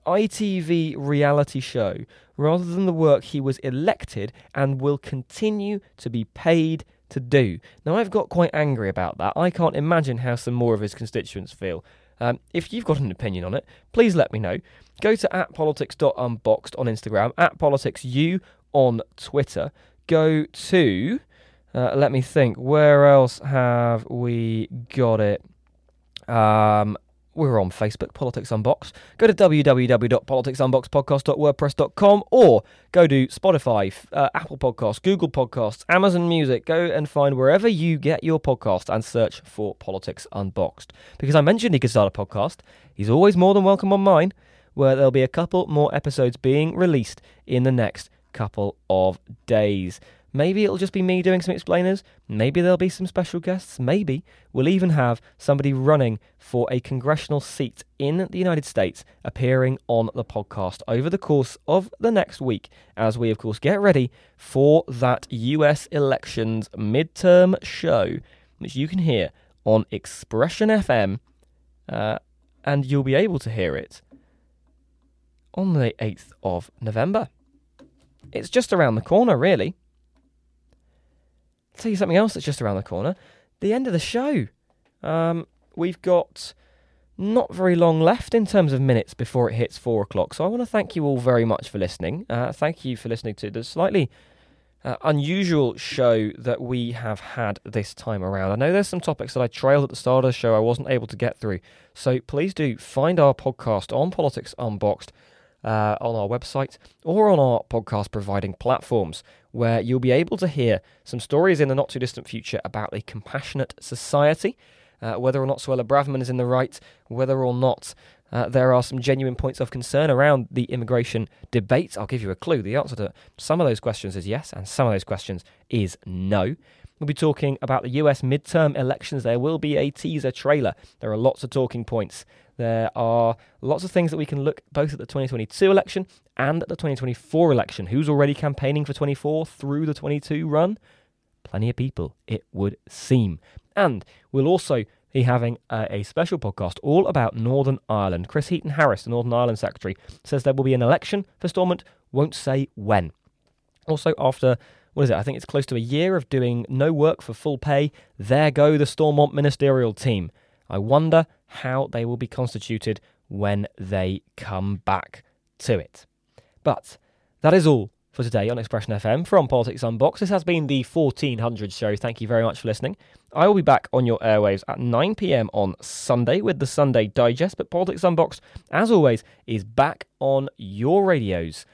ITV reality show rather than the work he was elected and will continue to be paid to do. Now, I've got quite angry about that. I can't imagine how some more of his constituents feel. Um, if you've got an opinion on it, please let me know. Go to at politics.unboxed on Instagram, at politicsu on Twitter. Go to, uh, let me think, where else have we got it? Um, we're on Facebook, Politics Unboxed. Go to www.politicsunboxedpodcast.wordpress.com or go to Spotify, uh, Apple Podcasts, Google Podcasts, Amazon Music. Go and find wherever you get your podcast and search for Politics Unboxed. Because I mentioned he could start a podcast, he's always more than welcome on mine, where there'll be a couple more episodes being released in the next couple of days. Maybe it'll just be me doing some explainers. Maybe there'll be some special guests. Maybe we'll even have somebody running for a congressional seat in the United States appearing on the podcast over the course of the next week as we, of course, get ready for that US elections midterm show, which you can hear on Expression FM. Uh, and you'll be able to hear it on the 8th of November. It's just around the corner, really tell you something else that's just around the corner. The end of the show. Um, we've got not very long left in terms of minutes before it hits four o'clock. So I want to thank you all very much for listening. Uh, thank you for listening to the slightly uh, unusual show that we have had this time around. I know there's some topics that I trailed at the start of the show I wasn't able to get through. So please do find our podcast on Politics Unboxed uh, on our website or on our podcast providing platforms, where you'll be able to hear some stories in the not too distant future about a compassionate society. Uh, whether or not Suella Braverman is in the right, whether or not uh, there are some genuine points of concern around the immigration debate. I'll give you a clue. The answer to some of those questions is yes, and some of those questions is no. We'll be talking about the US midterm elections. There will be a teaser trailer. There are lots of talking points there are lots of things that we can look both at the 2022 election and at the 2024 election. Who's already campaigning for 24 through the 22 run? Plenty of people, it would seem. And we'll also be having a, a special podcast all about Northern Ireland. Chris Heaton Harris, the Northern Ireland Secretary, says there will be an election for Stormont, won't say when. Also, after what is it? I think it's close to a year of doing no work for full pay. There go the Stormont ministerial team. I wonder how they will be constituted when they come back to it. But that is all for today on Expression FM from Politics Unboxed. This has been the 1400 show. Thank you very much for listening. I will be back on your airwaves at 9 pm on Sunday with the Sunday Digest. But Politics Unboxed, as always, is back on your radios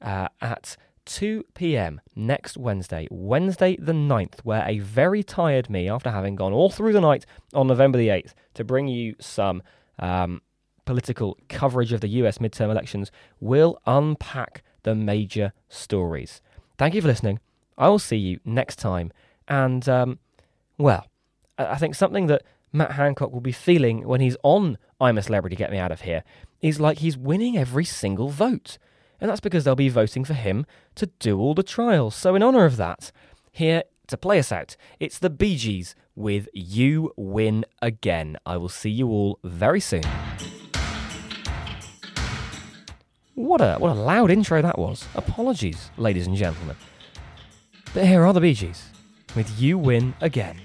uh, at 2 pm next Wednesday, Wednesday the 9th, where a very tired me, after having gone all through the night on November the 8th to bring you some um, political coverage of the US midterm elections, will unpack the major stories. Thank you for listening. I will see you next time. And, um, well, I think something that Matt Hancock will be feeling when he's on I'm a Celebrity, Get Me Out of Here is like he's winning every single vote and that's because they'll be voting for him to do all the trials. So, in honour of that, here to play us out, it's the Bee Gees with You Win Again. I will see you all very soon. What a, what a loud intro that was. Apologies, ladies and gentlemen. But here are the Bee Gees with You Win Again.